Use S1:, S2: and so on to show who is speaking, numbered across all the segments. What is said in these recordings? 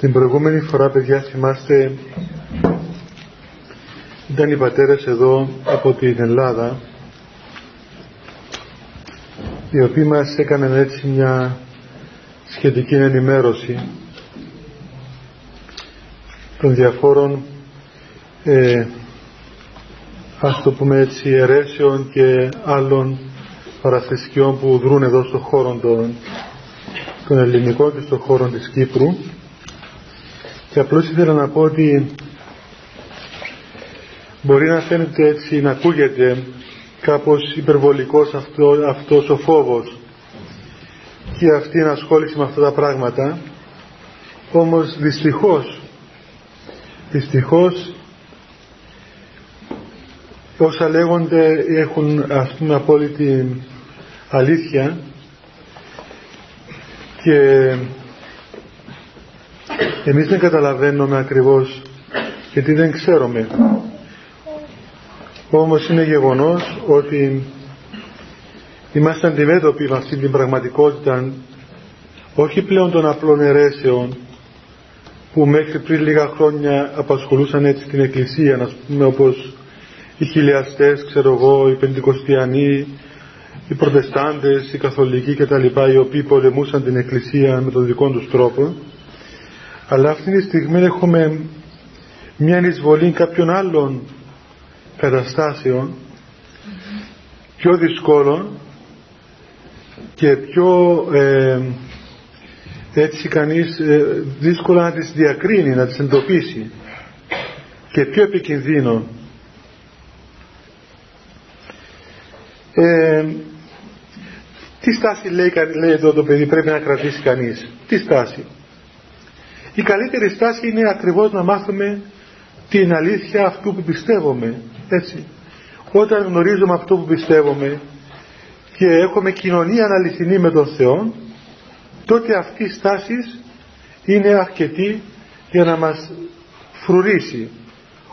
S1: Την προηγούμενη φορά, παιδιά, θυμάστε, ήταν οι πατέρες εδώ από την Ελλάδα, οι οποίοι μας έκαναν έτσι μια σχετική ενημέρωση των διαφόρων ε, ας το πούμε έτσι αιρέσεων και άλλων παραθεσκιών που δρούν εδώ στον χώρο των, των ελληνικών και στον χώρο της Κύπρου και απλώς ήθελα να πω ότι μπορεί να φαίνεται έτσι, να ακούγεται κάπως υπερβολικός αυτό, αυτός ο φόβος και αυτή η ασχόληση με αυτά τα πράγματα. Όμως δυστυχώς δυστυχώς όσα λέγονται έχουν ας πούμε απόλυτη αλήθεια και εμείς δεν καταλαβαίνουμε ακριβώς γιατί δεν ξέρουμε όμως είναι γεγονός ότι είμαστε αντιμέτωποι με αυτή την πραγματικότητα όχι πλέον των απλών αιρέσεων που μέχρι πριν λίγα χρόνια απασχολούσαν έτσι την Εκκλησία, να πούμε όπως οι χιλιαστές, ξέρω εγώ, οι πεντηκοστιανοί, οι προτεστάντες, οι καθολικοί κτλ. οι οποίοι πολεμούσαν την Εκκλησία με τον δικό τους τρόπο. Αλλά αυτή τη στιγμή έχουμε μια εισβολή κάποιων άλλων καταστάσεων πιο δύσκολων και πιο ε, έτσι κανείς ε, δύσκολα να τις διακρίνει, να τις εντοπίσει και πιο επικινδύνο. Ε, τι στάση λέει, λέει εδώ το παιδί πρέπει να κρατήσει κανείς; Τι στάση; Η καλύτερη στάση είναι ακριβώς να μάθουμε την αλήθεια αυτού που πιστεύουμε. Έτσι. Όταν γνωρίζουμε αυτό που πιστεύουμε και έχουμε κοινωνία αληθινή με τον Θεό τότε αυτή η στάση είναι αρκετή για να μας φρουρήσει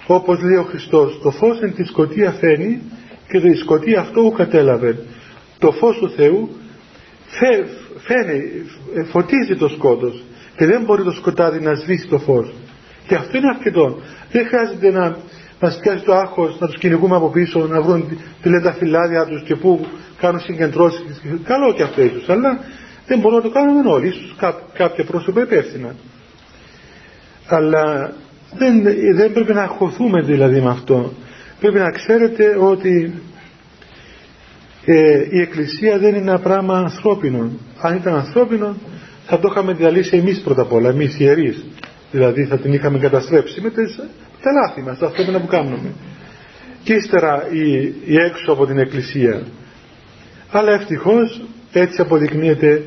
S1: όπως λέει ο Χριστός το φως εν τη σκοτία φαίνει και το σκοτία αυτό που κατέλαβε το φως του Θεού φαίνει, φωτίζει το σκότος και δεν μπορεί το σκοτάδι να σβήσει το φως και αυτό είναι αρκετό δεν χρειάζεται να μας πιάσει το άγχος να τους κυνηγούμε από πίσω να βρουν τι λένε τα φυλάδια τους και που κάνουν συγκεντρώσεις καλό και αυτό ίσως αλλά δεν μπορούμε να το κάνουμε όλοι, ίσως κάποια πρόσωπα υπεύθυνα. Αλλά δεν, δεν πρέπει να αγχωθούμε δηλαδή με αυτό. Πρέπει να ξέρετε ότι ε, η Εκκλησία δεν είναι ένα πράγμα ανθρώπινο. Αν ήταν ανθρώπινο θα το είχαμε διαλύσει εμείς πρώτα απ' όλα, εμείς οι ιερείς. Δηλαδή θα την είχαμε καταστρέψει με τις, τα λάθη μας, τα ανθρώπινα που κάνουμε. Και ύστερα η, η έξω από την Εκκλησία. Αλλά ευτυχώς έτσι αποδεικνύεται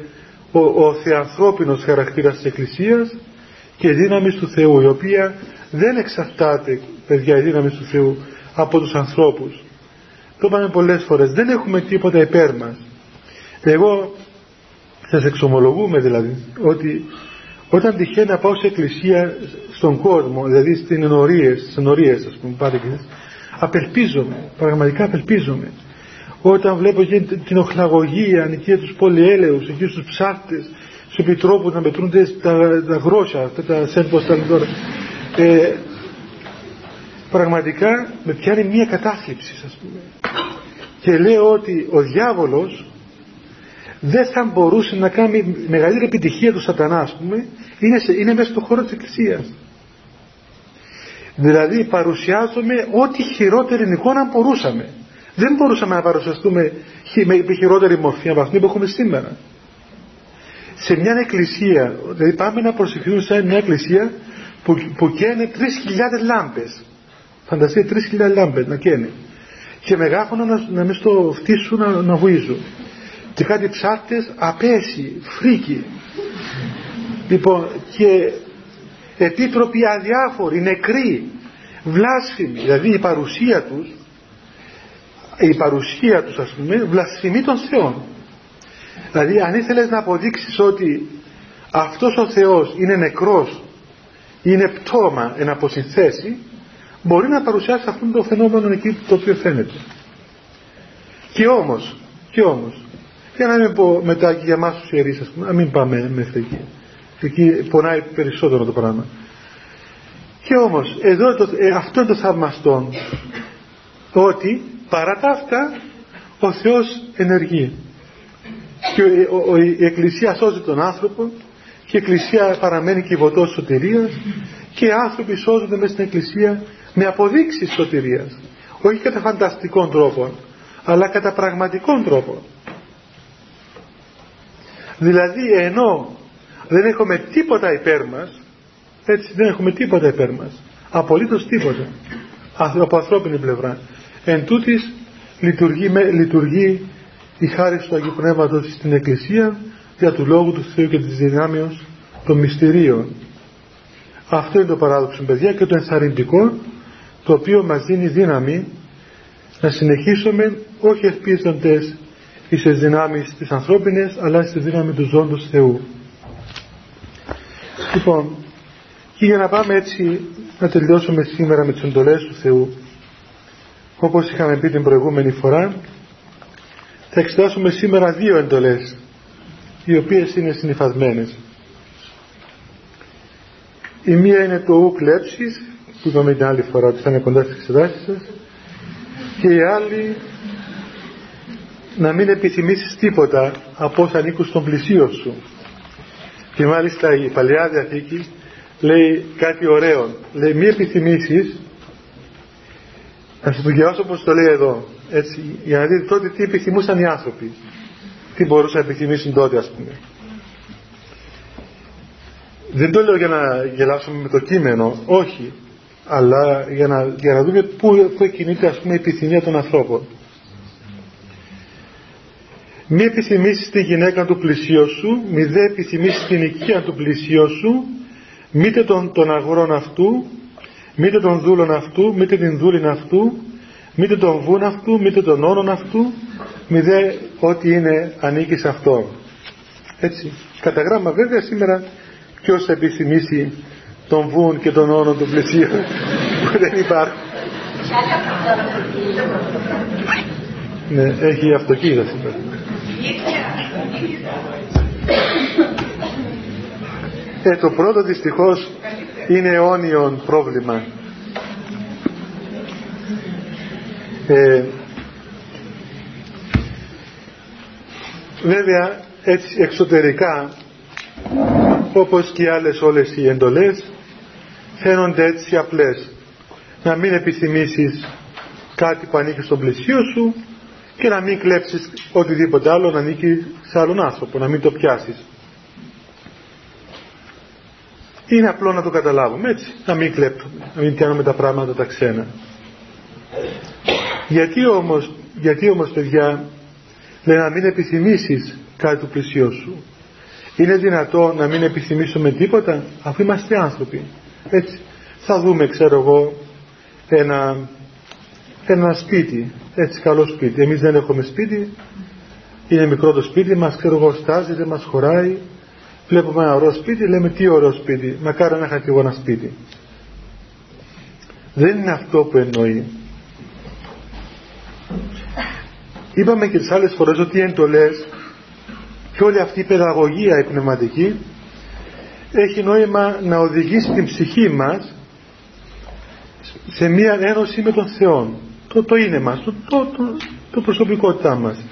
S1: ο, ο θεανθρώπινος χαρακτήρας της Εκκλησίας και η δύναμη του Θεού η οποία δεν εξαρτάται παιδιά η δύναμη του Θεού από τους ανθρώπους το είπαμε πολλές φορές δεν έχουμε τίποτα υπέρ μας εγώ σας εξομολογούμε δηλαδή ότι όταν τυχαίνει να πάω σε εκκλησία στον κόσμο δηλαδή στις ενορίες, στις ενορίες ας πούμε πάτε και απελπίζομαι, πραγματικά απελπίζομαι όταν βλέπω και την οχλαγωγία εκεί τους πολυέλεους, εκεί τους ψάρτες, στους επιτρόπους να μετρούνται τα, τα γρόσια, αυτά τα σέντπος τα τώρα. Ε, πραγματικά με πιάνει μία κατάθλιψη ας πούμε. Και λέω ότι ο διάβολος δεν θα μπορούσε να κάνει μεγαλύτερη επιτυχία του σατανά ας πούμε, είναι, σε, είναι μέσα στο χώρο της Εκκλησίας. Δηλαδή παρουσιάζουμε ό,τι χειρότερη εικόνα μπορούσαμε δεν μπορούσαμε να παρουσιαστούμε με χειρότερη μορφή από αυτή που έχουμε σήμερα. Σε μια εκκλησία, δηλαδή πάμε να προσευχηθούμε σε μια εκκλησία που, που καίνε 3.000 λάμπες. Φανταστείτε 3.000 λάμπες να καίνε. Και μεγάφωνα να, να με στο φτύσουν να, να βουίζουν. Και κάτι ψάρτες απέσι, φρίκι. Λοιπόν, και επίτροποι αδιάφοροι, νεκροί, βλάσφημοι. Δηλαδή η παρουσία τους η παρουσία τους ας πούμε βλασφημεί των Θεών δηλαδή αν ήθελες να αποδείξεις ότι αυτός ο Θεός είναι νεκρός είναι πτώμα εν αποσυνθέσει μπορεί να παρουσιάσει αυτό το φαινόμενο εκεί το οποίο φαίνεται και όμως και όμως για να μην πω μετά και για εμάς τους ιερείς ας πούμε να μην πάμε μέχρι εκεί. Εκεί πονάει περισσότερο το πράγμα. Και όμως εδώ το, ε, αυτό είναι το θαυμαστό ότι παρά τα αυτά ο Θεός ενεργεί. Και η Εκκλησία σώζει τον άνθρωπο και η Εκκλησία παραμένει κυβωτός σωτηρίας και οι άνθρωποι σώζονται μέσα στην Εκκλησία με αποδείξεις σωτηρίας. Όχι κατά φανταστικών τρόπων αλλά κατά πραγματικών τρόπων δηλαδή ενώ δεν έχουμε τίποτα υπέρ μας έτσι δεν έχουμε τίποτα υπέρ μας. Απολύτως τίποτα. Από ανθρώπινη πλευρά. Εν τούτης λειτουργεί, λειτουργεί η χάρη του Αγίου Πνεύματος στην Εκκλησία για του Λόγου του Θεού και της δυνάμεως των μυστηρίων. Αυτό είναι το παράδοξο παιδιά και το ενθαρρυντικό το οποίο μας δίνει δύναμη να συνεχίσουμε όχι ελπίζοντες στις δυνάμεις της ανθρώπινες αλλά στη δύναμη του ζώντος Θεού. Λοιπόν και για να πάμε έτσι να τελειώσουμε σήμερα με τις εντολές του Θεού όπως είχαμε πει την προηγούμενη φορά θα εξετάσουμε σήμερα δύο εντολές οι οποίες είναι συνειφασμένες η μία είναι το ου κλέψεις που είπαμε την άλλη φορά ότι θα είναι κοντά στις εξετάσεις σας και η άλλη να μην επιθυμήσεις τίποτα από όσα ανήκουν στον πλησίο σου. Και μάλιστα η Παλαιά Διαθήκη λέει κάτι ωραίο. Λέει μη επιθυμήσεις θα σας το διαβάσω όπως το λέει εδώ. Έτσι, για να δείτε τότε τι επιθυμούσαν οι άνθρωποι. Τι μπορούσαν να επιθυμήσουν τότε ας πούμε. Δεν το λέω για να γελάσουμε με το κείμενο όχι αλλά για να, για να δούμε πού, πού κινείται ας πούμε η επιθυμία των ανθρώπων μη επιθυμήσεις τη γυναίκα του πλησίου σου μη δε επιθυμήσεις την οικία του πλησίου σου μήτε τον, τον αγρόν αυτού μήτε τον δούλον αυτού μήτε την δούλην αυτού μήτε τον βούν αυτού μήτε τον όνον αυτού μη δε ό,τι είναι ανήκει σε αυτό έτσι. Κατά γράμμα βέβαια σήμερα ποιος θα επιθυμήσει τον βούν και τον όνο του πλαισίου που δεν υπάρχουν ναι, έχει αυτοκίνητα σήμερα ε, το πρώτο δυστυχώς είναι αιώνιον πρόβλημα. Ε, βέβαια έτσι εξωτερικά όπως και άλλες όλες οι εντολές φαίνονται έτσι απλές. Να μην επιθυμήσεις κάτι που ανήκει στον πλησίο σου και να μην κλέψεις οτιδήποτε άλλο να ανήκει σε άλλον άνθρωπο, να μην το πιάσεις. Είναι απλό να το καταλάβουμε έτσι, να μην κλέπτουμε, να μην πιάνουμε τα πράγματα τα ξένα. Γιατί όμως, γιατί όμως παιδιά, λέει να μην επιθυμήσεις κάτι του πλησίου σου. Είναι δυνατό να μην επιθυμήσουμε τίποτα, αφού είμαστε άνθρωποι. Έτσι. Θα δούμε, ξέρω εγώ, ένα, ένα σπίτι, έτσι καλό σπίτι. Εμείς δεν έχουμε σπίτι, είναι μικρό το σπίτι μας, ξέρω εγώ, στάζει, δεν μας χωράει. Βλέπουμε ένα ωραίο σπίτι, λέμε τι ωραίο σπίτι, μακάρι να είχα και εγώ ένα σπίτι. Δεν είναι αυτό που εννοεί. Είπαμε και τις άλλες φορές ότι οι εντολές και όλη αυτή η παιδαγωγία η πνευματική έχει νόημα να οδηγήσει την ψυχή μας σε μία ένωση με τον Θεό. Το, το είναι μας, το, το, το, το προσωπικότητά μας.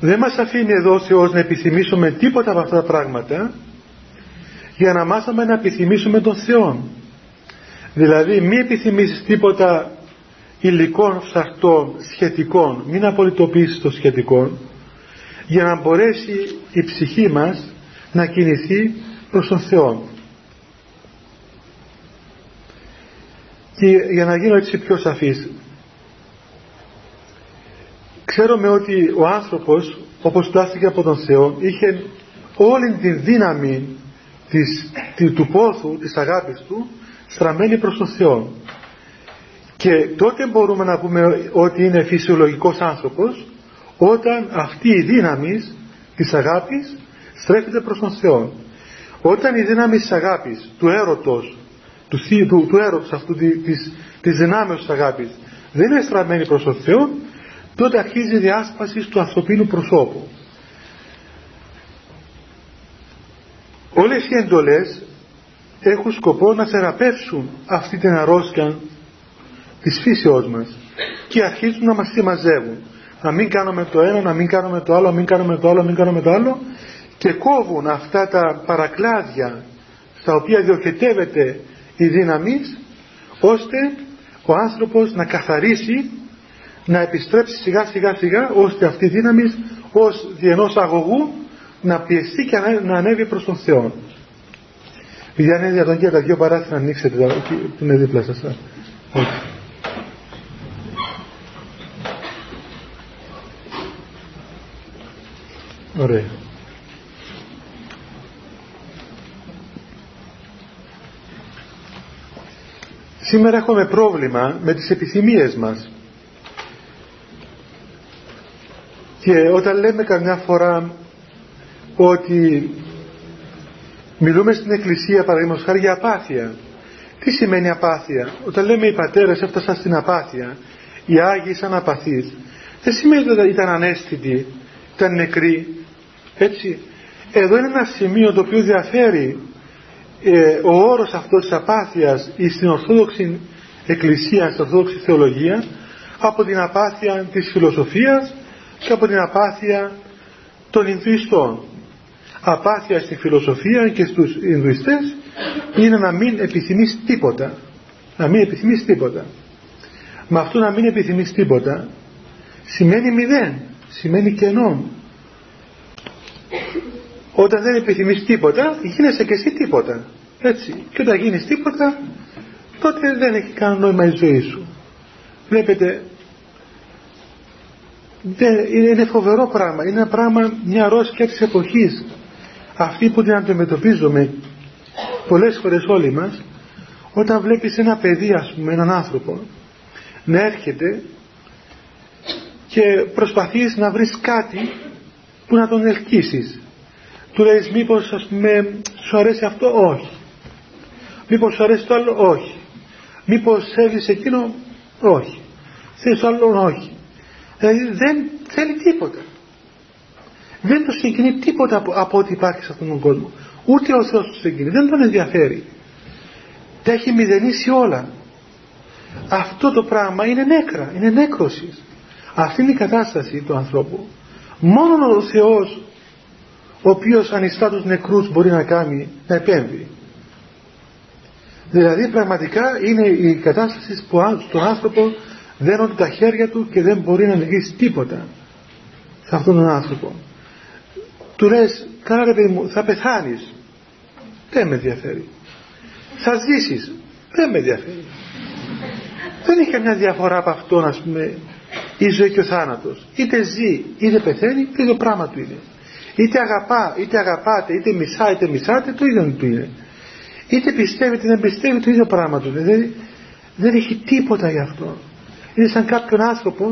S1: Δεν μας αφήνει εδώ ο Θεός να επιθυμήσουμε τίποτα από αυτά τα πράγματα για να μάθαμε να επιθυμήσουμε τον Θεό. Δηλαδή μη επιθυμήσεις τίποτα υλικών φθαρτών σχετικών, μην απολυτοποιήσεις το σχετικό για να μπορέσει η ψυχή μας να κινηθεί προς τον Θεό. Και για να γίνω έτσι πιο σαφής, ξέρουμε ότι ο άνθρωπος όπως πλάστηκε από τον Θεό είχε όλη τη δύναμη της, του πόθου, της αγάπης του στραμμένη προς τον Θεό και τότε μπορούμε να πούμε ότι είναι φυσιολογικός άνθρωπος όταν αυτή η δύναμη της αγάπης στρέφεται προς τον Θεό. Όταν η δύναμη της αγάπης, του έρωτος, του, του, του έρωτος αυτού της, της δυνάμεως της αγάπης δεν είναι στραμμένη προς τον Θεό, τότε αρχίζει η διάσπαση του ανθρωπίνου προσώπου. Όλες οι εντολές έχουν σκοπό να θεραπεύσουν αυτή την αρρώστια της φύσεώς μας και αρχίζουν να μας συμμαζεύουν να μην κάνουμε το ένα, να μην κάνουμε το άλλο, να μην κάνουμε το άλλο, να μην κάνουμε το άλλο και κόβουν αυτά τα παρακλάδια στα οποία διοχετεύεται η δύναμη ώστε ο άνθρωπος να καθαρίσει να επιστρέψει σιγά σιγά σιγά ώστε αυτή η δύναμη ως διενός αγωγού να πιεστεί και να ανέβει προς τον Θεό. Παιδιά είναι δυνατόν και τα δύο παράθυρα να ανοίξετε που είναι δίπλα σας. Ωραία. Σήμερα έχουμε πρόβλημα με τις επιθυμίες μας. Και όταν λέμε καμιά φορά ότι μιλούμε στην εκκλησία παραδείγματος χάρη για απάθεια. Τι σημαίνει απάθεια; Όταν λέμε οι πατέρες έφτασαν στην απάθεια, οι Άγιοι σαν απαθείς, δεν σημαίνει ότι ήταν ανέστητοι, ήταν νεκροί. Έτσι. Εδώ είναι ένα σημείο το οποίο διαφέρει ε, ο όρος αυτός της απάθειας στην Ορθόδοξη Εκκλησία, στην Ορθόδοξη Θεολογία από την απάθεια της φιλοσοφίας και από την απάθεια των Ινδουιστών. Απάθεια στη φιλοσοφία και στους Ινδουιστές είναι να μην επιθυμείς τίποτα. Να μην επιθυμείς τίποτα. Με αυτό να μην επιθυμείς τίποτα σημαίνει μηδέν, σημαίνει κενό. Όταν δεν επιθυμείς τίποτα, γίνεσαι και εσύ τίποτα. Έτσι. Και όταν γίνεις τίποτα, τότε δεν έχει κανένα νόημα η ζωή σου. Βλέπετε, είναι φοβερό πράγμα. Είναι ένα πράγμα, μια αρρώστια της εποχής. Αυτή που την αντιμετωπίζουμε πολλές φορές όλοι μας, όταν βλέπεις ένα παιδί, ας πούμε, έναν άνθρωπο, να έρχεται και προσπαθείς να βρεις κάτι που να τον ελκύσεις του λέει μήπως ας πούμε σου αρέσει αυτό; Όχι. Μήπως σου αρέσει το άλλο; Όχι. Μήπως θέλεις εκείνο; Όχι. Θέλεις το άλλο; Όχι. Δηλαδή δεν θέλει τίποτα. Δεν το συγκινεί τίποτα από, από ό,τι υπάρχει σε αυτόν τον κόσμο. Ούτε ο Θεός του συγκινεί. Δεν τον ενδιαφέρει. Τα έχει μηδενίσει όλα. Αυτό το πράγμα είναι νέκρα είναι νέκρωσης. Αυτή είναι η κατάσταση του ανθρώπου. Μόνο ο Θεός ο οποίος ανιστά τους νεκρούς μπορεί να κάνει να επέμβει. Δηλαδή πραγματικά είναι η κατάσταση που στον άνθρωπο δένονται τα χέρια του και δεν μπορεί να λυγίσει τίποτα σε αυτόν τον άνθρωπο. Του λες καλά ρε παιδί μου θα πεθάνεις δεν με ενδιαφέρει. Θα ζήσεις. Δεν με ενδιαφέρει. Δεν έχει καμιά διαφορά από αυτό να πούμε η ζωή και ο θάνατος. Είτε ζει είτε πεθαίνει το ίδιο πράγμα του είναι είτε αγαπά είτε αγαπάτε είτε μισά είτε μισάτε το ίδιο του είναι είτε πιστεύει είτε δεν πιστεύει το ίδιο πράγμα του είναι δεν έχει τίποτα γι' αυτό. Είναι σαν κάποιον άνθρωπο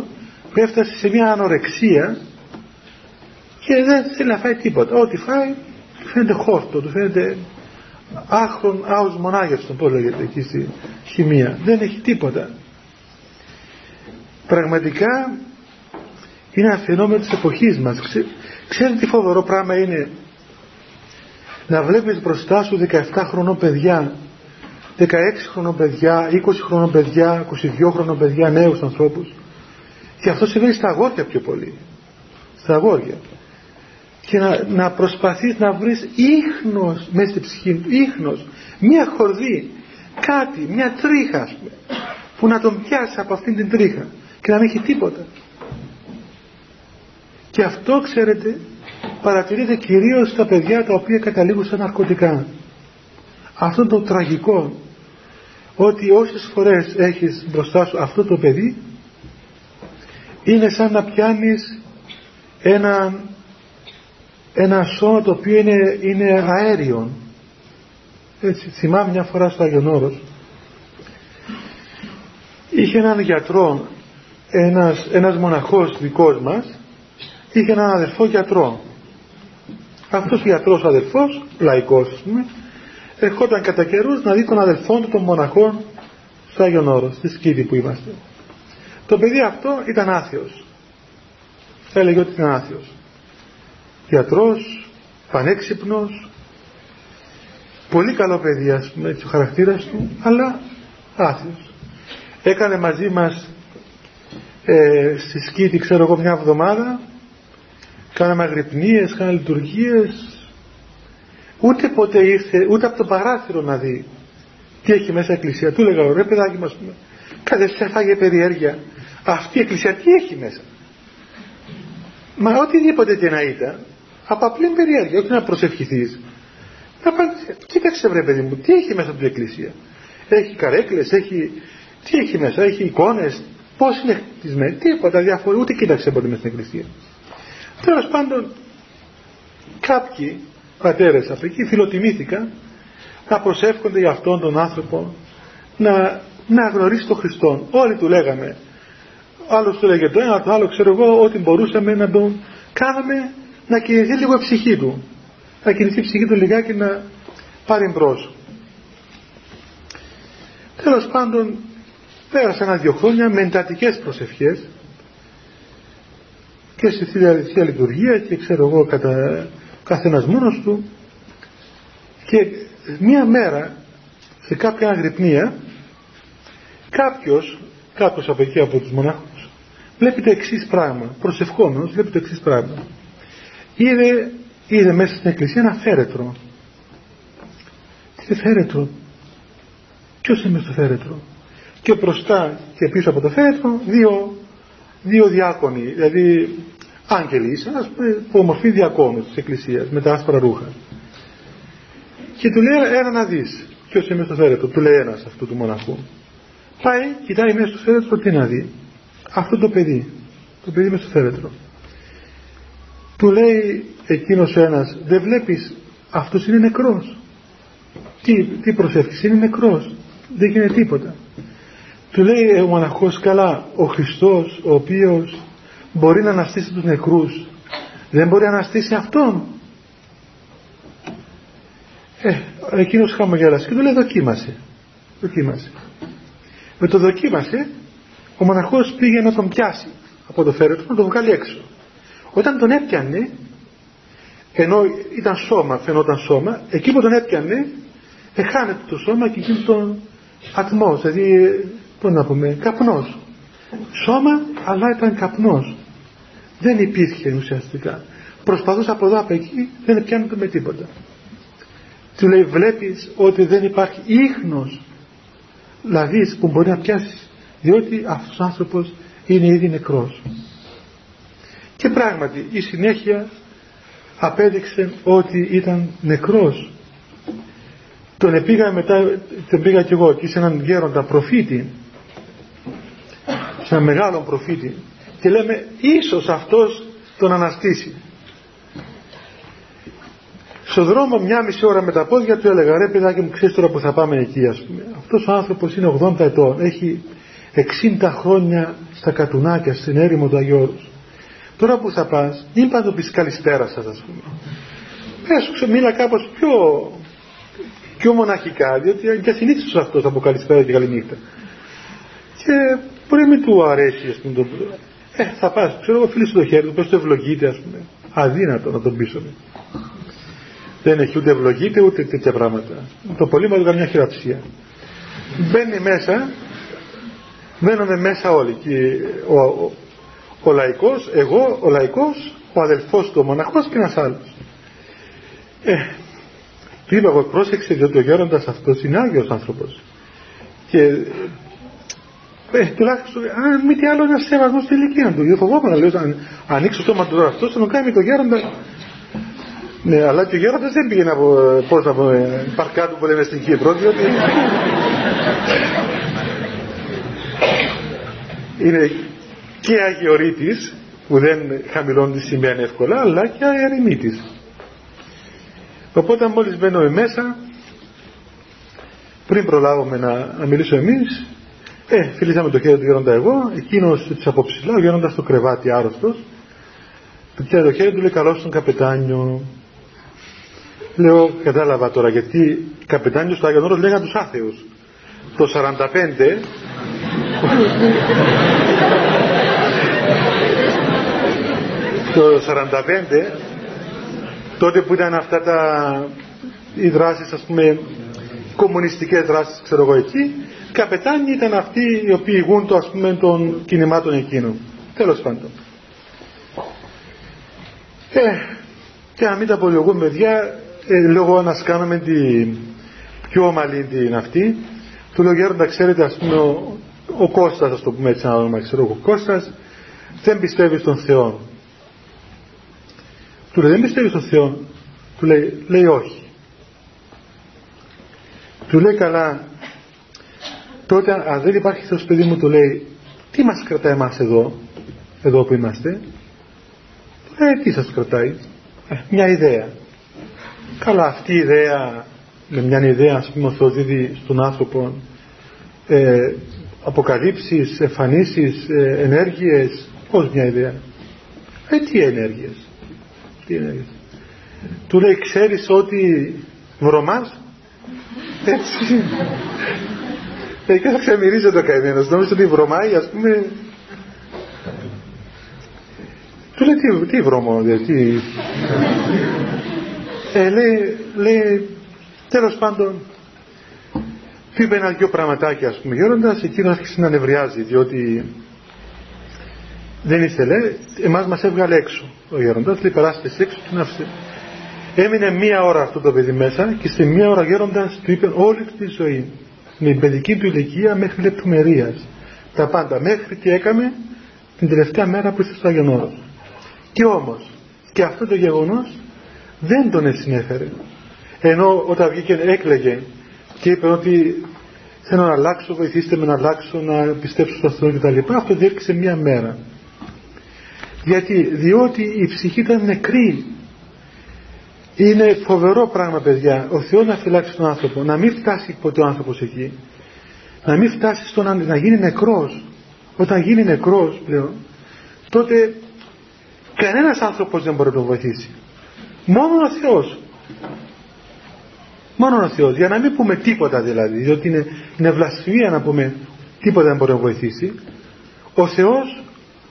S1: που έφτασε σε μια ανορεξία και δεν θέλει να φάει τίποτα. Ό,τι φάει του φαίνεται χόρτο του φαίνεται άχρον άους μονάγευστον πώς λέγεται εκεί στη χημεία. Δεν έχει τίποτα. Πραγματικά είναι ένα φαινόμενο της εποχής μας Ξέρετε τι φοβερό πράγμα είναι; Να βλέπεις μπροστά σου 17 χρονών παιδιά. 16 χρονών παιδιά, 20 χρονών παιδιά, 22 χρονών παιδιά, νέους ανθρώπους. Και αυτό συμβαίνει στα αγόρια πιο πολύ. Στα αγόρια και να, να προσπαθείς να βρεις ίχνος μέσα στη ψυχή του ίχνος, μια χορδή κάτι, μια τρίχα που να τον πιάσεις από αυτήν την τρίχα και να μην έχει τίποτα και αυτό ξέρετε παρατηρείται κυρίως στα παιδιά τα οποία καταλήγουν σε ναρκωτικά. Αυτό το τραγικό ότι όσες φορές έχεις μπροστά σου αυτό το παιδί είναι σαν να πιάνεις ένα, ένα σώμα το οποίο είναι, είναι αέριο. Έτσι, θυμάμαι μια φορά στο Άγιον είχε έναν γιατρό ένας, ένας μοναχός δικός μας είχε έναν αδερφό γιατρό. Αυτός ο γιατρός ο αδερφός, λαϊκός ας πούμε, ερχόταν κατά καιρούς να δει τον αδελφό του των μοναχών στο Άγιον Όρος, στη Σκήτη που είμαστε. Το παιδί αυτό ήταν άθιος. Έλεγε ότι ήταν άθιος. Γιατρός, πανέξυπνος πολύ καλό παιδί ας πούμε έτσι ο χαρακτήρας του αλλά άθιος έκανε μαζί μας ε, στη σκήτη ξέρω εγώ μια εβδομάδα κάναμε αγρυπνίες, κάναμε λειτουργίες. Ούτε ποτέ ήρθε ούτε από το παράθυρο να δει τι έχει μέσα η εκκλησία του. Έλεγα ρε παιδάκι μας πούμε κάθε σε φάγε περιέργεια αυτή η εκκλησία τι έχει μέσα. Μα οτιδήποτε και να ήταν από απλή περιέργεια όχι να προσευχηθείς. Να κοίταξε βρε παιδί μου τι έχει μέσα από την εκκλησία έχει καρέκλες έχει τι έχει μέσα έχει εικόνες. Πώς είναι χτισμένη τίποτα διάφορα ούτε κοίταξε από μέσα στην εκκλησία τέλος πάντων κάποιοι πατέρες από εκεί φιλοτιμήθηκαν να προσεύχονται για αυτόν τον άνθρωπο να, να γνωρίσει τον Χριστό. Όλοι του λέγαμε. Άλλος του λέγε το ένα, το άλλο ξέρω εγώ, ότι μπορούσαμε να τον κάναμε να κινηθεί λίγο η ψυχή του. Να κινηθεί η ψυχή του λιγάκι να πάρει μπρος. Τέλος πάντων, πέρασε ένα-δύο χρόνια με εντατικές προσευχές και στη θεία λειτουργία και ξέρω εγώ κατά καθένας μόνος του. Και μία μέρα σε κάποια αγρυπνία κάποιος κάποιος από εκεί από τους μονάχους βλέπει το εξής πράγμα προσευχόμενος βλέπει το εξής πράγμα. Είδε, είδε μέσα στην εκκλησία ένα φέρετρο. Τι φέρετρο. Ποιος είναι στο φέρετρο; Και μπροστά και πίσω από το φέρετρο δύο, δύο διάκονοι δηλαδή άγγελοι ήσαν ας πούμε που ομορφή διακόνου της εκκλησίας με τα άσπρα ρούχα. Και του λέει ένα να δεις ποιος είναι στο φέρετρο του λέει ένας αυτού του μοναχού πάει κοιτάει μέσα στο φέρετρο τι να δει. Αυτό το παιδί το παιδί μέσα στο φέρετρο. Του λέει εκείνος ο ένας δεν βλέπεις αυτός είναι νεκρός τι, τι προσεύχεις είναι νεκρός δεν γίνεται τίποτα του λέει ο μοναχός καλά ο Χριστός ο οποίος μπορεί να αναστήσει τους νεκρούς δεν μπορεί να αναστήσει αυτόν ε, εκείνος χαμογέλασε και του λέει δοκίμασε δοκίμασε με το δοκίμασε ο μοναχός πήγε να τον πιάσει από το φέρετρο να τον βγάλει έξω. Όταν τον έπιανε ενώ ήταν σώμα φαινόταν σώμα εκεί που τον έπιανε εχάνεται το σώμα και γίνει τον ατμός δηλαδή πώς να πούμε καπνός. Σώμα αλλά ήταν καπνός. Δεν υπήρχε ουσιαστικά. Προσπαθούσα από εδώ από εκεί δεν πιάνεται με τίποτα. Του λέει βλέπεις ότι δεν υπάρχει ίχνος λαδής που μπορεί να πιάσεις διότι αυτός ο άνθρωπος είναι ήδη νεκρός. Και πράγματι η συνέχεια απέδειξε ότι ήταν νεκρός. Τον πήγα μετά τον πήγα κι εγώ και σε έναν γέροντα προφήτη σε έναν μεγάλο προφήτη και λέμε ίσως αυτός τον αναστήσει στο δρόμο μια μισή ώρα με τα πόδια του έλεγα ρε παιδάκι μου ξέρεις τώρα που θα πάμε εκεί ας πούμε αυτός ο άνθρωπος είναι 80 ετών έχει 60 χρόνια στα κατουνάκια στην έρημο του Αγιώρους τώρα που θα πας μην πας το πεις καλησπέρα σας ας πούμε πες μίλα κάπως πιο πιο μοναχικά διότι είναι και συνήθως αυτός από καλησπέρα και καληνύχτα και μπορεί να μην του αρέσει ας πούμε το ε, θα πας, ξέρω εγώ, φίλησε το χέρι του, πες το ευλογείται, ας πούμε. Αδύνατο να τον πείσουμε. Δεν έχει ούτε ευλογείται ούτε τέτοια πράγματα. Το πολύ μου μια χειραψία. Μπαίνει μέσα, μένουμε μέσα όλοι. Και ο, ο, ο λαϊκός, εγώ, ο λαϊκός, ο αδελφός του, ο μοναχός και ένας άλλος. Ε, του είπα εγώ πρόσεξε διότι ο γέροντας αυτός είναι Άγιος άνθρωπος. Και ε, τουλάχιστον, αν μη τι άλλο, ένας σεβασμός στην ηλικία του. Δεν φοβόμουν, λέω, αν ανοίξω το στόμα του τώρα αυτός, θα μου κάνει το γέροντα. Ναι, αλλά και ο γέροντας δεν πήγαινε από, πώς να πούμε, παρκάτου που λέμε στην Κύπρο, διότι. είναι και αγιορείτης που δεν χαμηλώνει τη σημαία εύκολα αλλά και αερημίτης οπότε μόλις μπαίνουμε μέσα πριν προλάβουμε να, να μιλήσουμε εμείς ε, φιλήσαμε το χέρι του γέροντα εγώ, εκείνος της από ψηλά, ο γέροντας στο κρεβάτι άρρωστος. Του πιάνει το χέρι του, λέει καλώ τον καπετάνιο. Λέω, κατάλαβα τώρα γιατί καπετάνιος στο Άγιον Όρος λέγανε τους άθεους. Το 45 το 45 τότε που ήταν αυτά τα οι δράσεις ας πούμε οι κομμουνιστικές δράσεις ξέρω εγώ εκεί καπετάνοι ήταν αυτοί οι οποίοι ηγούν το ας πούμε των κινημάτων εκείνων. Τέλος πάντων. Ε, και να μην τα απολογούμε παιδιά ε, λόγω να κάνουμε την πιο ομαλή την αυτή. Του λέω γέροντα ξέρετε ας πούμε ο, ο Κώστας ας το πούμε έτσι ένα όνομα ξέρω ο Κώστας δεν πιστεύει στον Θεό του λέει δεν πιστεύεις στον Θεό του λέει, λέει όχι του λέει καλά τότε αν δεν υπάρχει Θεός παιδί μου του λέει τι μας κρατάει εμάς εδώ εδώ που είμαστε; Του λέει τι σας κρατάει; Ε, μια ιδέα καλά αυτή η ιδέα με μια ιδέα ας πούμε ο Θεός δίδει στον άνθρωπο ε, αποκαλύψεις, εμφανίσεις, ε, ενέργειες πώς μια ιδέα; Ε τι ενέργειες τι ενέργειες του λέει ξέρεις ότι βρωμάς; Έτσι ε, και θα ξεμυρίζεται ο καημένος. Νομίζω ότι βρωμάει ας πούμε. Του λέει τι, τι βρωμό τι ε, λέει, λέει τέλος πάντων του είπε ένα-δυο πραγματάκια ας πούμε γέροντας εκείνος άρχισε να νευριάζει διότι δεν ήθελε. Εμάς μας έβγαλε έξω ο γέροντας λέει περάστε έξω την άφησε έμεινε μία ώρα αυτό το παιδί μέσα και στη μία ώρα γέροντας του είπε όλη τη ζωή με την παιδική του ηλικία μέχρι λεπτομερίας τα πάντα μέχρι τι έκαμε την τελευταία μέρα που είστε στο Άγιον και όμως και αυτό το γεγονός δεν τον συνέφερε ενώ όταν βγήκε έκλαιγε και είπε ότι θέλω να αλλάξω, βοηθήστε με να αλλάξω, να πιστέψω στον Θεό κτλ. Αυτό διέρχεσε μία μέρα. Γιατί, διότι η ψυχή ήταν νεκρή. Είναι φοβερό πράγμα παιδιά. Ο Θεός να φυλάξει τον άνθρωπο, να μην φτάσει ποτέ ο άνθρωπος εκεί. Να μην φτάσει στο να, να γίνει νεκρός. Όταν γίνει νεκρός πλέον, τότε κανένας άνθρωπος δεν μπορεί να τον βοηθήσει. Μόνο ο Θεός. Μόνο ο Θεός. Για να μην πούμε τίποτα δηλαδή, διότι είναι, είναι βλασφημία να πούμε τίποτα δεν μπορεί να βοηθήσει. Ο Θεός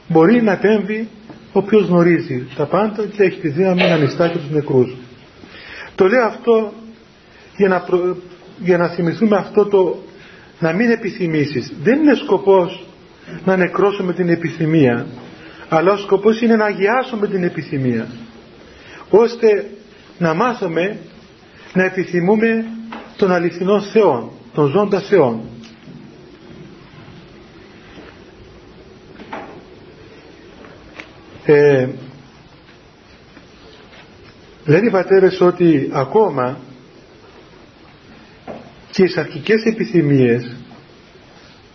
S1: μπορεί να επέμβει ο οποίο γνωρίζει τα πάντα και έχει τη δύναμη να νηστά και τους νεκρούς. Το λέω αυτό για να, για να θυμηθούμε αυτό το να μην επιθυμήσεις. Δεν είναι σκοπός να νεκρώσουμε την επιθυμία, αλλά ο σκοπός είναι να αγιάσουμε την επιθυμία, ώστε να μάθουμε να επιθυμούμε τον αληθινό Θεό, τον ζώντα Θεό. Ε, λένε οι πατέρες ότι ακόμα και οι αρχικές επιθυμίες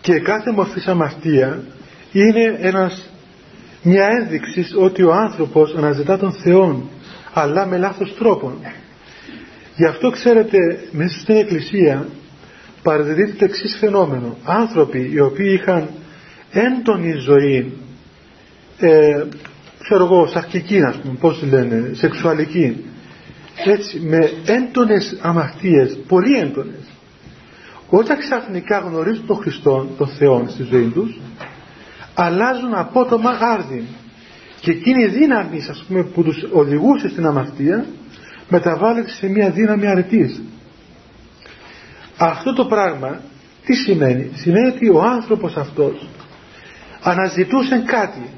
S1: και κάθε μορφή αμαρτία είναι ένας, μια ένδειξη ότι ο άνθρωπος αναζητά τον Θεό αλλά με λάθος τρόπο Γι' αυτό ξέρετε μέσα στην εκκλησία παρατηρείται το εξής φαινόμενο. Άνθρωποι οι οποίοι είχαν έντονη ζωή ε, ξέρω εγώ σαρκική ας πούμε πώς λένε σεξουαλική έτσι με έντονες αμαρτίες πολύ έντονες όταν ξαφνικά γνωρίζουν τον Χριστό τον Θεό στη ζωή τους αλλάζουν απότομα άρδιν και εκείνη η δύναμη ας πούμε, που τους οδηγούσε στην αμαρτία μεταβάλλεται σε μια δύναμη αρετής. Αυτό το πράγμα τι σημαίνει; Σημαίνει ότι ο άνθρωπος αυτός αναζητούσε κάτι.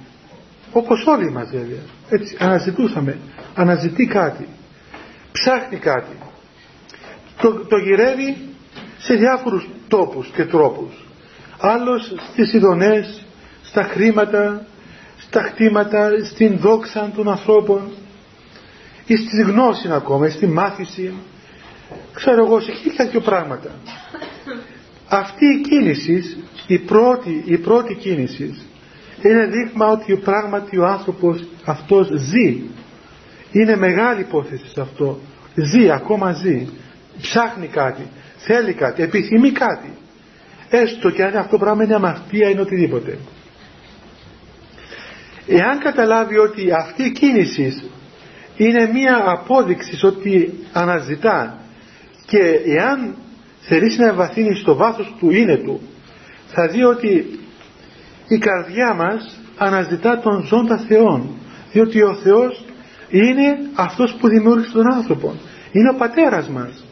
S1: Όπως όλοι μας βέβαια. Έτσι αναζητούσαμε. Αναζητεί κάτι. Ψάχνει κάτι. Το, το γυρεύει σε διάφορους τόπους και τρόπους. Άλλος στις ειδονές, στα χρήματα, στα χτήματα, στην δόξα των ανθρώπων ή στη γνώση ακόμα, ή στη μάθηση, ξέρω εγώ, σε χίλια δυο πράγματα. Αυτή η κίνηση, η πρώτη, η πρώτη κίνηση, είναι δείγμα ότι πράγματι ο άνθρωπος αυτός ζει. Είναι μεγάλη υπόθεση σε αυτό. Ζει, ακόμα ζει. Ψάχνει κάτι, θέλει κάτι, επιθυμεί κάτι. Έστω και αν αυτό το πράγμα είναι αμαρτία είναι οτιδήποτε. Εάν καταλάβει ότι αυτή η κίνηση είναι μία απόδειξη ότι αναζητά και εάν θελήσει να βαθύνει στο βάθος του είναι του θα δει ότι η καρδιά μας αναζητά τον ζώντα Θεόν διότι ο Θεός είναι αυτός που δημιούργησε τον άνθρωπο. Είναι ο πατέρας μας.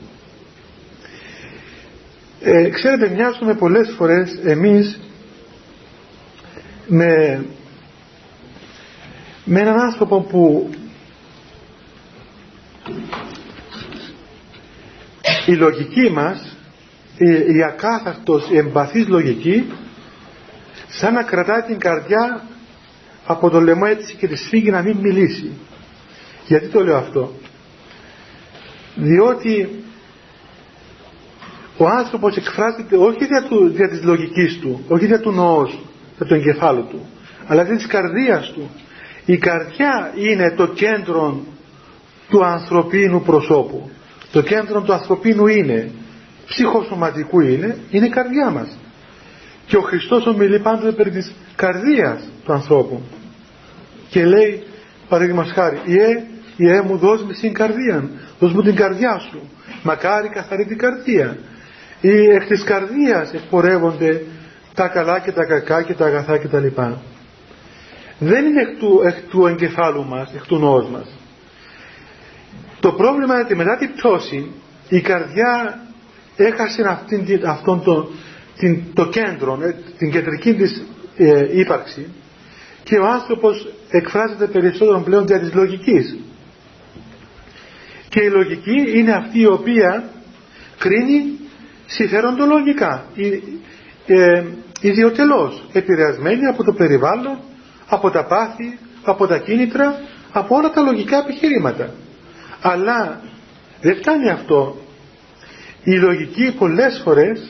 S1: Ε, ξέρετε, μοιάζουμε πολλές φορές εμείς με, με έναν άνθρωπο που η λογική μας η, η ακάθαρτος, η εμπαθής λογική σαν να κρατάει την καρδιά από το λαιμό έτσι και τη σφίγγει να μην μιλήσει. Γιατί το λέω αυτό; Διότι ο άνθρωπος εκφράζεται όχι για, του, για της λογικής του όχι για του νοός για το εγκεφάλου του αλλά για της καρδίας του. Η καρδιά είναι το κέντρο του ανθρωπίνου προσώπου. Το κέντρο του ανθρωπίνου είναι ψυχοσωματικού είναι είναι η καρδιά μας και ο Χριστός ομιλεί πάντοτε περί της καρδίας του ανθρώπου. Και λέει παραδείγμα χάρη Ιε, Ιε μου δώσ' με στην καρδία δώσ' μου την καρδιά σου μακάρι καθαρή την καρδία. Ή εκ της καρδίας εκπορεύονται τα καλά και τα κακά και τα αγαθά και τα λοιπά. Δεν είναι εκ του, εκ του εγκεφάλου μας εκ του νόος μας. Το πρόβλημα είναι ότι μετά την πτώση η καρδιά έχασε αυτήν, αυτόν το, την, το κέντρο, ε, την κεντρική της ε, ύπαρξη και ο άνθρωπος εκφράζεται περισσότερο πλέον δια της λογικής. Και η λογική είναι αυτή η οποία κρίνει συμφέροντολογικά, ε, ιδιωτελώς, επηρεασμένη από το περιβάλλον, από τα πάθη, από τα κίνητρα, από όλα τα λογικά επιχειρήματα. Αλλά δεν φτάνει αυτό. Η λογική πολλές φορές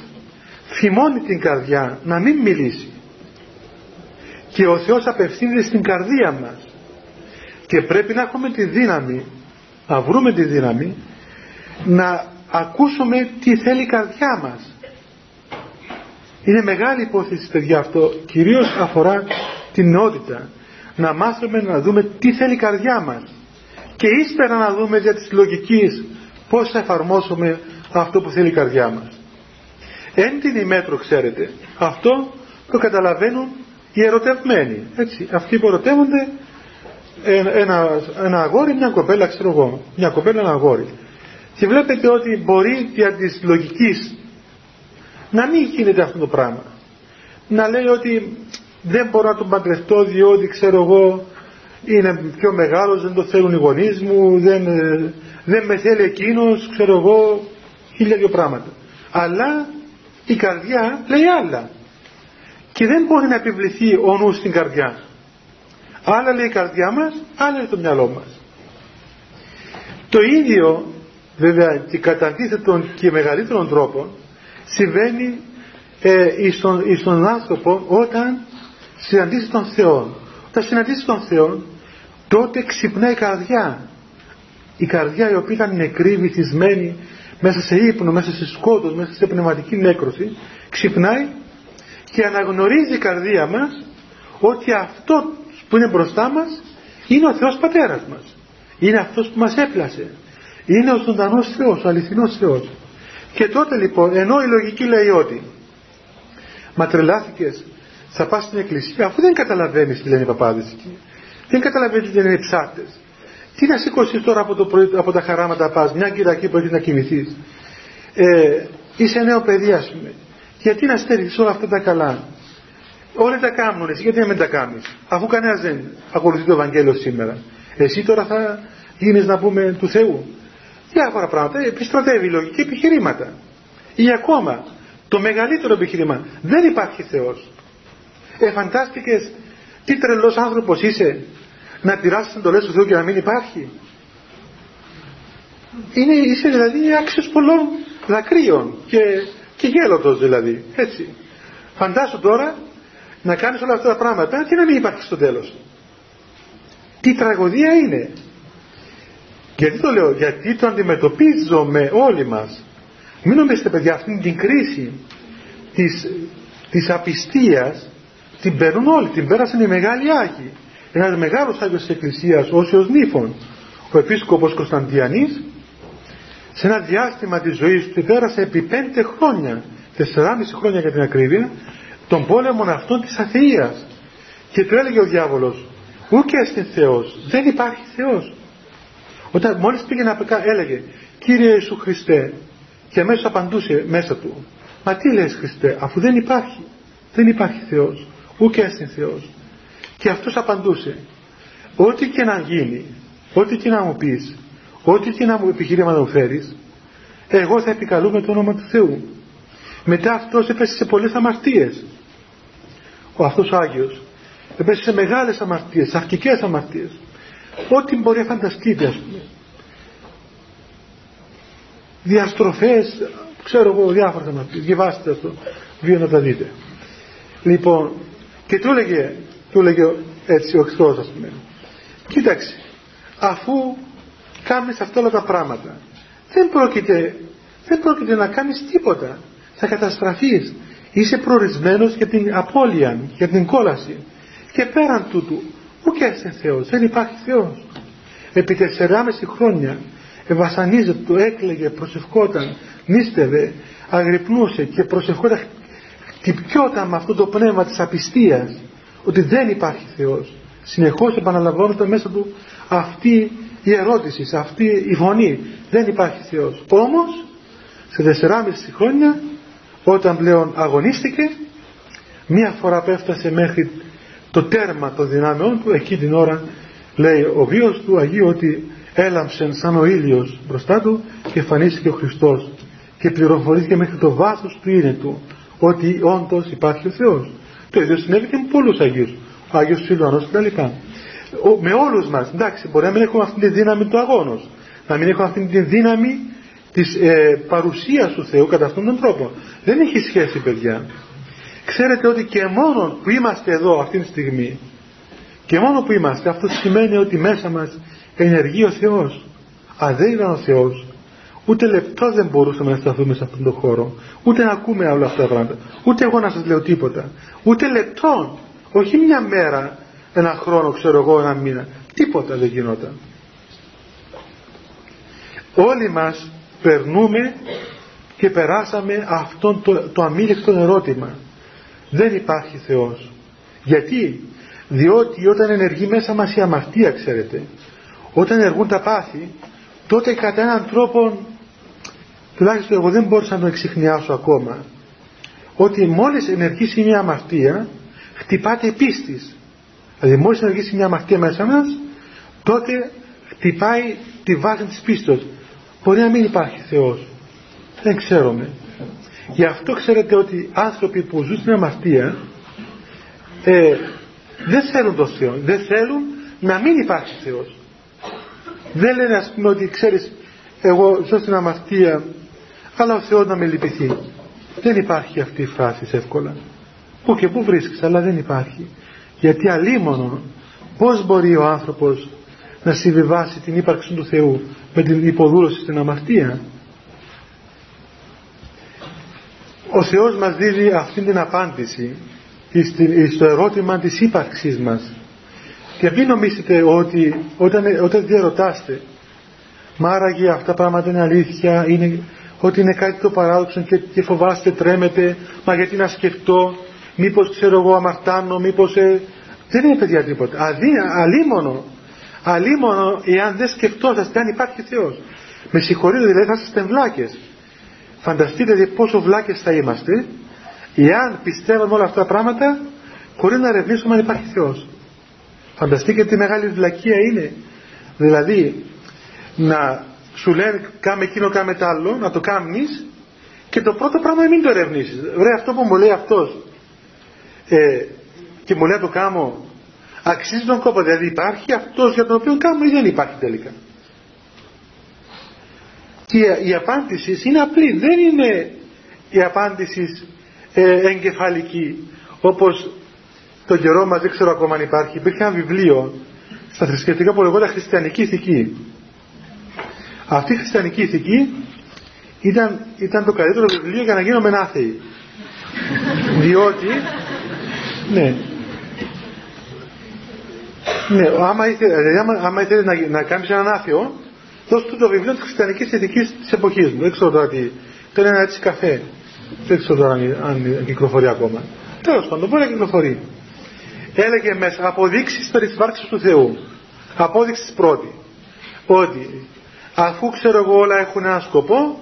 S1: θυμώνει την καρδιά να μην μιλήσει. Και ο Θεός απευθύνεται στην καρδία μας. Και πρέπει να έχουμε τη δύναμη, να βρούμε τη δύναμη, να ακούσουμε τι θέλει η καρδιά μας. Είναι μεγάλη υπόθεση παιδιά αυτό, κυρίως αφορά την νεότητα. Να μάθουμε να δούμε τι θέλει η καρδιά μας και ύστερα να δούμε για της λογικής πώς θα εφαρμόσουμε αυτό που θέλει η καρδιά μας. Εν την ημέτρο ξέρετε, αυτό το καταλαβαίνουν οι ερωτευμένοι. Έτσι, αυτοί που ερωτεύονται ένα, ένα αγόρι, μια κοπέλα, ξέρω εγώ, μια κοπέλα, ένα αγόρι. Και βλέπετε ότι μπορεί για της λογικής να μην γίνεται αυτό το πράγμα. Να λέει ότι δεν μπορώ να τον παντρευτώ διότι ξέρω εγώ είναι πιο μεγάλος, δεν το θέλουν οι γονείς μου, δεν, ε, δεν με θέλει εκείνος, ξέρω εγώ, χίλια δυο πράγματα. Αλλά η καρδιά λέει άλλα. Και δεν μπορεί να επιβληθεί ο νους στην καρδιά. Άλλα λέει η καρδιά μας, άλλα λέει το μυαλό μας. Το ίδιο, βέβαια, και κατά αντίθετον και μεγαλύτερων τρόπων, συμβαίνει ε, στον, άνθρωπο όταν συναντήσει τον Θεό. Όταν συναντήσει τον Θεό, τότε ξυπνάει η καρδιά. Η καρδιά η οποία ήταν νεκρή, βυθισμένη, μέσα σε ύπνο, μέσα σε σκότος, μέσα σε πνευματική νέκρωση, ξυπνάει και αναγνωρίζει η καρδία μας ότι αυτό που είναι μπροστά μας είναι ο Θεός Πατέρας μας. Είναι αυτός που μας έπλασε. Είναι ο ζωντανός Θεός, ο αληθινός Θεός. Και τότε λοιπόν, ενώ η λογική λέει ότι μα τρελάθηκες, θα πας στην εκκλησία, αφού δεν καταλαβαίνεις τι λένε οι παπάδες εκεί. Δεν καταλαβαίνεις τι λένε οι ψάρτες. Τι να σηκώσεις τώρα από, το πρωί, από τα χαράματα πας, μια κυρακή που έχεις να κοιμηθείς. Ε, είσαι νέο παιδί, ας πούμε. Γιατί να στερηθεί όλα αυτά τα καλά; Όλοι τα κάνουν, εσύ γιατί να μην τα κάνεις; Αφού κανένας δεν ακολουθεί το Ευαγγέλιο σήμερα. Εσύ τώρα θα γίνεις να πούμε του Θεού. Διάφορα πράγματα. Επιστρατεύει λογική επιχειρήματα. Ή ακόμα το μεγαλύτερο επιχείρημα. Δεν υπάρχει Θεός. Ε, τι τρελός άνθρωπος είσαι να τυράσει εντολέ του Θεού και να μην υπάρχει. Είναι, είσαι δηλαδή άξιος πολλών δακρύων και, και γέλοτος δηλαδή. Έτσι. Φαντάσου τώρα να κάνεις όλα αυτά τα πράγματα και να μην υπάρχει στο τέλος. Τι τραγωδία είναι. Γιατί το λέω, γιατί το αντιμετωπίζουμε όλοι μας. Μην νομίζετε παιδιά αυτήν την κρίση της, της απιστίας την παίρνουν όλοι, την πέρασαν οι μεγάλοι Άγιοι ένας μεγάλος Άγιος της Εκκλησίας, Όσιος Νύφων, ο Επίσκοπος Κωνσταντιανής, σε ένα διάστημα της ζωής του πέρασε επί πέντε χρόνια, τεσσεράμιση χρόνια για την ακρίβεια, τον πόλεμο αυτών της αθείας. Και του έλεγε ο διάβολος, ούκε στην Θεός, δεν υπάρχει Θεός. Όταν μόλις πήγε να έλεγε, Κύριε Ιησού Χριστέ, και αμέσως απαντούσε μέσα του, μα τι λες Χριστέ αφού δεν υπάρχει δεν υπάρχει Θεός ούτε έσυν Θεός και αυτός απαντούσε ό,τι και να γίνει ό,τι και να μου πεις ό,τι και να μου επιχείρημα να μου φέρεις εγώ θα επικαλούμε το όνομα του Θεού. Μετά αυτός έπεσε σε πολλές αμαρτίες. Ο αυτός ο Άγιος έπεσε σε μεγάλες αμαρτίες σε αρχικές αμαρτίες. Ό,τι μπορεί να φανταστείτε ας πούμε. Διαστροφές ξέρω εγώ διάφορα αμαρτίες. Διαβάστε αυτό βίο να τα δείτε. Λοιπόν και του έλεγε του έλεγε έτσι ο εχθρός ας πούμε. Κοίταξε αφού κάνεις αυτά όλα τα πράγματα δεν πρόκειται δεν πρόκειται να κάνεις τίποτα. Θα καταστραφείς. Είσαι προορισμένος για την απώλεια για την κόλαση. Και πέραν τούτου ούτε είσαι Θεός. Δεν υπάρχει Θεός. Επί 4,5 χρόνια ευασανίζεται του έκλαιγε προσευχόταν νίστευε αγρυπνούσε και προσευχόταν χτυπιόταν με αυτό το πνεύμα της απιστίας ότι δεν υπάρχει Θεός. Συνεχώς επαναλαμβάνονταν μέσα του αυτή η ερώτηση αυτή η φωνή. Δεν υπάρχει Θεός. Όμως σε 4,5 χρόνια όταν πλέον αγωνίστηκε μία φορά που έφτασε μέχρι το τέρμα των δυνάμεών του εκεί την ώρα λέει ο βίος του Αγίου ότι έλαμψε σαν ο ήλιος μπροστά του και εμφανίστηκε ο Χριστός και πληροφορήθηκε μέχρι το βάθος του είναι του ότι όντως υπάρχει ο Θεός το ίδιο συνέβη και με πολλούς Αγίους. Ο Άγιος Σιλουανός κτλ με όλους μας. Εντάξει μπορεί να μην έχουμε αυτή τη δύναμη του αγώνος. Να μην έχουμε αυτή τη δύναμη της ε, παρουσίας του Θεού κατά αυτόν τον τρόπο. Δεν έχει σχέση παιδιά. Ξέρετε ότι και μόνο που είμαστε εδώ αυτή τη στιγμή και μόνο που είμαστε αυτό σημαίνει ότι μέσα μας ενεργεί ο Θεός. Αν δεν ήταν ο Θεός ούτε λεπτό δεν μπορούσαμε να σταθούμε σε αυτόν τον χώρο. Ούτε να ακούμε όλα αυτά τα πράγματα. Ούτε εγώ να σας λέω τίποτα. Ούτε λεπτό όχι μια μέρα ένα χρόνο ξέρω εγώ ένα μήνα. Τίποτα δεν γινόταν. Όλοι μας περνούμε και περάσαμε αυτό το, το αμήλικτο ερώτημα. Δεν υπάρχει Θεός. Γιατί; Διότι όταν ενεργεί μέσα μας η αμαρτία ξέρετε όταν ενεργούν τα πάθη τότε κατά έναν τρόπο τουλάχιστον εγώ δεν μπορούσα να το εξηχνιάσω ακόμα ότι μόλις ενεργήσει μια αμαρτία χτυπάται η πίστης. Δηλαδή μόλις ενεργήσει μια αμαρτία μέσα μας τότε χτυπάει τη βάση της πίστος. Μπορεί να μην υπάρχει Θεός. Δεν ξέρουμε. Γι' αυτό ξέρετε ότι άνθρωποι που ζουν στην αμαρτία ε, δεν θέλουν τον Θεό. Δεν θέλουν να μην υπάρχει Θεός. Δεν λένε ας πούμε ότι ξέρεις εγώ ζω στην αμαρτία αλλά ο Θεός να με λυπηθεί. Δεν υπάρχει αυτή η φράση εύκολα. Που και που βρίσκεις αλλά δεν υπάρχει. Γιατί αλίμονο πως μπορεί ο άνθρωπος να συμβιβάσει την ύπαρξη του Θεού με την υποδούλωση στην αμαρτία; Ο Θεός μας δίδει αυτή την απάντηση στο ερώτημα της ύπαρξής μας. Και μην νομίζετε ότι όταν, όταν διαρωτάστε μα άραγε αυτά τα πράγματα είναι αλήθεια είναι, ότι είναι κάτι το παράδοξο και, και φοβάστε τρέμετε. Μα γιατί να σκεφτώ μήπως ξέρω εγώ αμαρτάνω μήπως ε, δεν είναι παιδιά τίποτα. Αδύ, αλίμονο. Αλίμονο εάν δεν σκεφτόσαστε αν υπάρχει Θεός. Με συγχωρείτε δηλαδή θα είστε βλάκες. Φανταστείτε δηλαδή πόσο βλάκες θα είμαστε εάν πιστεύουμε όλα αυτά τα πράγματα χωρίς να ερευνήσουμε αν υπάρχει Θεός. Φανταστείτε τι μεγάλη βλακεία είναι. Δηλαδή να σου λένε κάμε εκείνο κάμε τ' άλλο να το κάνεις και το πρώτο πράγμα μην το ερευνήσεις. Βρε αυτό που μου λέει αυτός. Ε, και μου λέει το κάνω αξίζει τον κόπο δηλαδή υπάρχει αυτός για τον οποίο κάνω ή δεν υπάρχει τελικά. Και η απάντηση είναι απλή. Δεν είναι η απάντηση ε, εγκεφαλική όπως τον καιρό μας δεν ξέρω ακόμα αν υπάρχει. Υπήρχε ένα βιβλίο στα θρησκευτικά που λεγόταν χριστιανική ηθική αυτή η χριστιανική ηθική ήταν, ήταν το καλύτερο βιβλίο για να γίνουμε άθεοι διότι ναι ναι, άμα ήθελε, δηλαδή, άμα, άμα ήθελες να, να κάνεις έναν άθεο, δώσ' του το βιβλίο της χριστιανικής ηθικής της εποχής μου. Δεν ξέρω τώρα τι. Ήταν ένα έτσι καφέ. Δεν ξέρω τώρα αν, αν κυκλοφορεί ακόμα. Τέλος πάντων, μπορεί να κυκλοφορεί. Έλεγε μέσα αποδείξεις περί του Θεού. Απόδειξη πρώτη. Ότι αφού ξέρω εγώ όλα έχουν ένα σκοπό,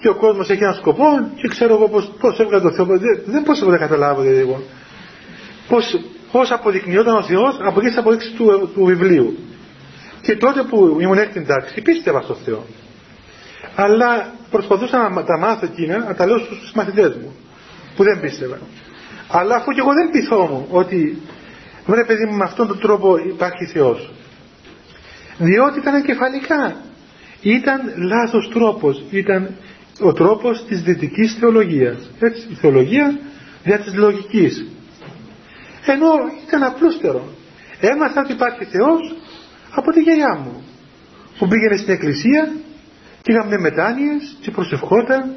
S1: και ο κόσμος έχει έναν σκοπό και ξέρω εγώ πώς, πώς έβγαλε το Θεό. Δεν, δεν πώς να καταλάβω δηλαδή εγώ. Πώς, πώς αποδεικνύονταν ο Θεός από εκεί τις αποδείξεις του, του βιβλίου. Και τότε που ήμουν έκτη τάξη πίστευα στο Θεό. Αλλά προσπαθούσα να τα μάθω εκείνα, να τα λέω στους μαθητές μου που δεν πίστευαν. Αλλά αφού και εγώ δεν πειθόμουν ότι βρε παιδί μου με αυτόν τον τρόπο υπάρχει Θεός. Διότι ήταν εγκεφαλικά. Ήταν λάθος τρόπος. Ήταν ο τρόπος της δυτικής θεολογίας. Έτσι, η θεολογία δια της λογικής. Ενώ ήταν απλούστερο. Έμαθα ότι υπάρχει Θεός από τη γιαγιά μου που πήγαινε στην εκκλησία και είχαμε μετάνοιες και προσευχόταν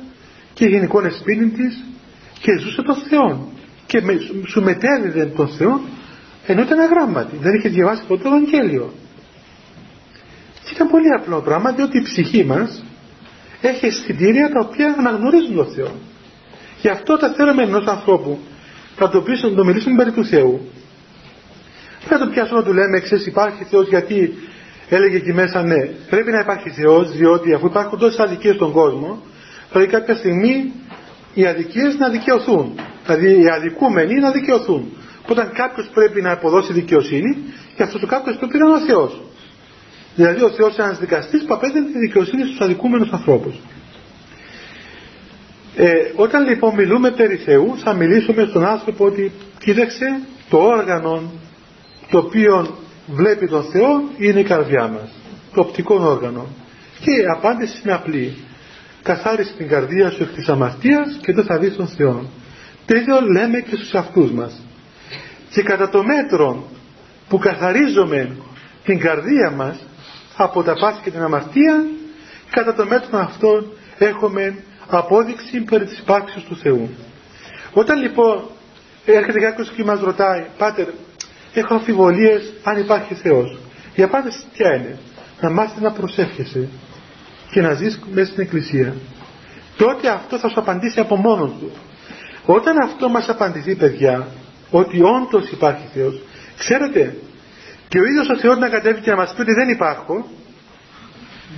S1: και γενικών σπίτι της και ζούσε τον Θεό και με, σου μετέδιδε τον Θεό ενώ ήταν αγράμματη δεν είχε διαβάσει ποτέ το Ευαγγέλιο και ήταν πολύ απλό πράγμα διότι η ψυχή μας έχει αισθητήρια τα οποία αναγνωρίζουν τον Θεό. Γι' αυτό τα θέλουμε ενός ανθρώπου θα το πείσουμε να το μιλήσουμε περί του Θεού. Δεν το πιάσουμε να του λέμε ξέρεις υπάρχει Θεός γιατί έλεγε εκεί μέσα ναι πρέπει να υπάρχει Θεός διότι αφού υπάρχουν τόσες αδικίες στον κόσμο πρέπει κάποια στιγμή οι αδικίες να δικαιωθούν. Δηλαδή οι αδικούμενοι να δικαιωθούν. Όταν κάποιος πρέπει να αποδώσει δικαιοσύνη και αυτό ο κάποιος πρέπει να είναι ο Θεός δηλαδή ο Θεός είναι ένας δικαστής που απέδεται τη δικαιοσύνη στους αδικούμενους ανθρώπους. Ε, όταν λοιπόν μιλούμε περί Θεού θα μιλήσουμε στον άνθρωπο ότι κοίταξε το όργανο το οποίο βλέπει τον Θεό είναι η καρδιά μας το οπτικό όργανο. Και η απάντηση είναι απλή. Καθάρισε την καρδία σου εκ της αμαρτίας και δεν θα δεις τον Θεό. Το ίδιο λέμε και στους αυτούς μας. Και κατά το μέτρο που καθαρίζουμε την καρδία μας από τα πάθη και την αμαρτία κατά το μέτρο αυτό έχουμε απόδειξη περί της υπάρξης του Θεού. Όταν λοιπόν έρχεται κάποιος και μας ρωτάει Πάτερ έχω αμφιβολίες αν υπάρχει Θεός η απάντηση ποια είναι; Να μάθεις να προσεύχεσαι και να ζεις μέσα στην εκκλησία. Τότε αυτό θα σου απαντήσει από μόνος του. Όταν αυτό μας απαντηθεί παιδιά ότι όντως υπάρχει Θεός ξέρετε και ο ίδιος ο Θεός να κατέβει και να μας πει ότι δεν υπάρχω.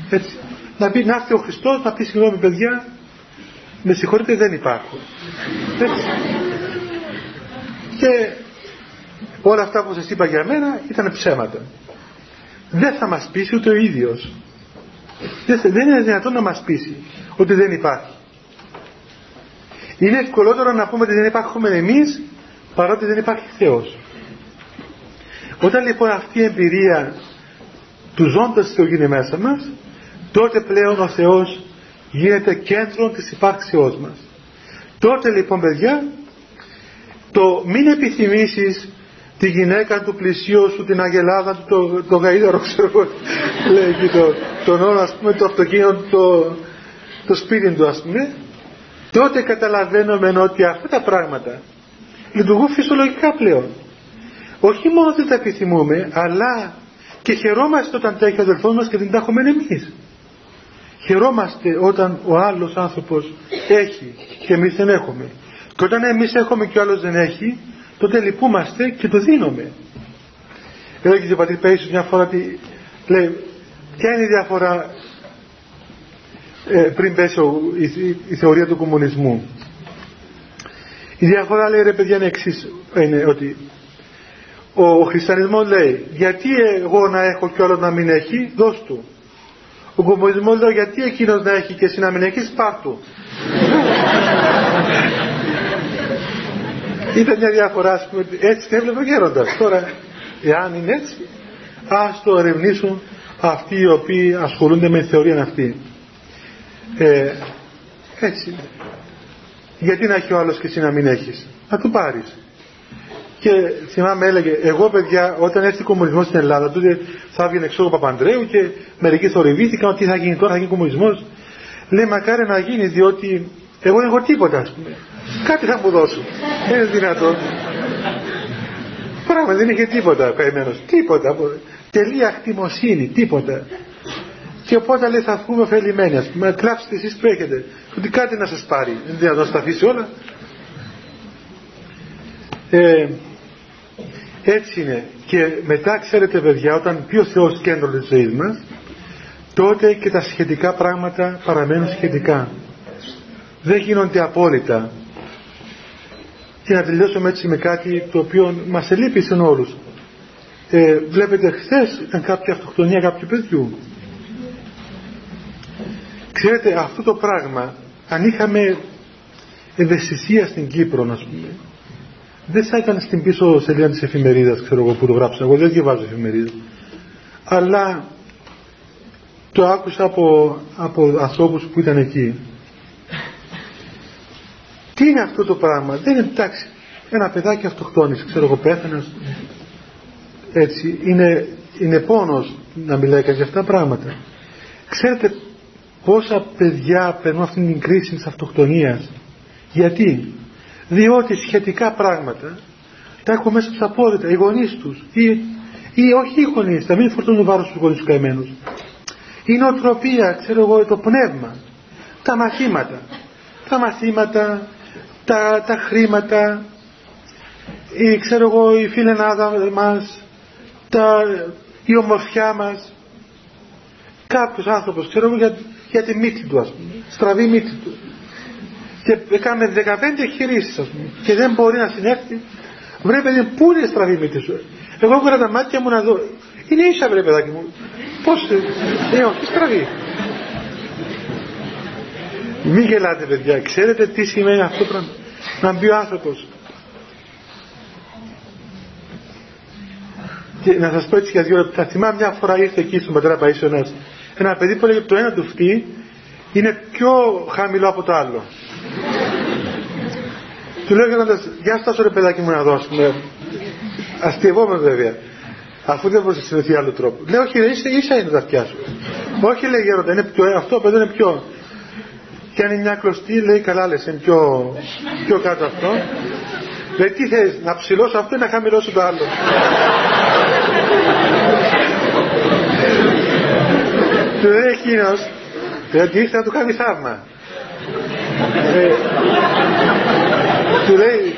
S1: Έτσι, να, πει, να έρθει ο Χριστός να πει συγγνώμη παιδιά με συγχωρείτε δεν υπάρχω έτσι. και όλα αυτά που σας είπα για μένα ήταν ψέματα. Δεν θα μας πείσει ούτε ο ίδιος. Δεν είναι δυνατόν να μας πείσει ότι δεν υπάρχει. Είναι ευκολότερο να πούμε ότι δεν υπάρχουμε εμείς παρότι δεν υπάρχει Θεός όταν λοιπόν αυτή η εμπειρία του ζώντας Θεού γίνει μέσα μας τότε πλέον ο Θεός γίνεται κέντρο της υπάρξεώς μας τότε λοιπόν παιδιά το μην επιθυμήσεις τη γυναίκα του πλησίου σου, την αγελάδα του, το, το γαΐδαρο, ξέρω εγώ, λέει εκεί το, τον όρο, ας πούμε, το αυτοκίνητο, το, το σπίτι του, ας πούμε, τότε καταλαβαίνουμε ότι αυτά τα πράγματα λειτουργούν φυσιολογικά πλέον. Όχι μόνο δεν τα επιθυμούμε, αλλά και χαιρόμαστε όταν τα έχει ο αδελφός μας και δεν τα έχουμε εμείς. Χαιρόμαστε όταν ο άλλος άνθρωπος έχει και εμείς δεν έχουμε. Και όταν εμείς έχουμε και ο άλλος δεν έχει, τότε λυπούμαστε και το δίνουμε. Έλεγε ο πατήρ Πέισος μια φορά ότι λέει ποια είναι η διαφορά ε, πριν πέσει η, η, θεωρία του κομμουνισμού; Η διαφορά λέει ρε παιδιά είναι εξής, είναι ότι ο, ο χριστιανισμός λέει γιατί εγώ να έχω και άλλο να μην έχει, δώσ' του. Ο κομμουνισμός λέει γιατί εκείνος να έχει και εσύ να μην έχεις, πάρ' του. Ήταν μια διαφορά, ας πούμε, έτσι την έβλεπε ο γέροντας. Τώρα, εάν είναι έτσι, ας το ερευνήσουν αυτοί οι οποίοι ασχολούνται με τη θεωρία αυτή. Ε, έτσι Γιατί να έχει ο άλλος και εσύ να μην έχεις; Να του πάρεις. Και θυμάμαι έλεγε, εγώ παιδιά όταν έρθει ο κομμουνισμός στην Ελλάδα τότε θα έβγαινε εξώ ο Παπαντρέου και μερικοί θορυβήθηκαν ότι θα γίνει τώρα, θα γίνει κομμουνισμός. Λέει μακάρι να γίνει διότι εγώ δεν έχω τίποτα ας πούμε. Κάτι θα μου δώσουν. Δεν είναι δυνατόν. Πράγμα δεν είχε τίποτα καημένος. Τίποτα. Τελεία χτιμοσύνη. Τίποτα. Και οπότε λέει θα βγούμε ωφελημένοι. Ας πούμε, κλάψετε εσείς που έχετε. Ότι κάτι να σας πάρει. Δεν είναι δυνατόν να στα αφήσει όλα. Ε, έτσι είναι. Και μετά ξέρετε παιδιά όταν πει ο Θεός κέντρο της ζωής μας τότε και τα σχετικά πράγματα παραμένουν σχετικά. δεν γίνονται απόλυτα και να τελειώσουμε έτσι με κάτι το οποίο μας ελείπει όλους ε, βλέπετε χθες ήταν κάποια αυτοκτονία κάποιου παιδιού ξέρετε αυτό το πράγμα αν είχαμε ευαισθησία στην Κύπρο να πούμε δεν θα ήταν στην πίσω σελίδα της εφημερίδας ξέρω εγώ που το γράψα. Εγώ δεν διαβάζω εφημερίδα αλλά το άκουσα από, από ανθρώπους που ήταν εκεί. Τι είναι αυτό το πράγμα; Δεν είναι εντάξει ένα παιδάκι αυτοκτόνησε ξέρω εγώ πέθανε. Έτσι είναι, είναι πόνος να μιλάει κανείς για αυτά τα πράγματα. Ξέρετε πόσα παιδιά περνούν αυτήν την κρίση της αυτοκτονίας; Γιατί; Διότι σχετικά πράγματα τα έχουν μέσα στα απόλυτα οι γονείς τους ή, ή όχι οι γονείς θα μην φορτώνουν βάρος στους γονείς τους καημένους. Η νοοτροπία ξέρω εγώ το πνεύμα τα μαθήματα τα μαθήματα τα, τα χρήματα η, ξέρω εγώ η φιλενάδα μας τα, η ομορφιά μας. Κάποιος άνθρωπος ξέρω εγώ για, για τη μύτη του ας πούμε στραβή μύτη του και έκαμε 15 εγχειρήσεις ας πούμε. Και δεν μπορεί να συνέχει βρε παιδί πού είναι στραβή μύτη σου εγώ έχω τα μάτια μου να δω. Είναι ίσα βρε παιδάκι μου. Πως ε, όχι στραβή μην γελάτε παιδιά. Ξέρετε τι σημαίνει αυτό το πράγμα να μπει ο άνθρωπος. Και να σας πω έτσι για δύο λεπτά. Θυμάμαι μια φορά ήρθε εκεί στον πατέρα Παΐσιονας ένα παιδί που έλεγε το ένα του φτύ είναι πιο χαμηλό από το άλλο του λέω γελώντας για φτάσω ρε παιδάκι μου να δώσουμε αστειευόμαι βέβαια. Αφού δεν μπορούσε να συνδεθεί άλλο τρόπο λέω όχι ίσα, ίσα είναι τα αυτιά σου. Όχι λέει γέροντα είναι πιο, αυτό παιδί είναι πιο και αν είναι μια κλωστή λέει καλά λες είναι πιο, πιο κάτω αυτό. Λέει τι θες να ψηλώσω αυτό ή να χαμηλώσω το άλλο; Του λέει εκείνος ότι ήρθε να του κάνει θαύμα ε, του λέει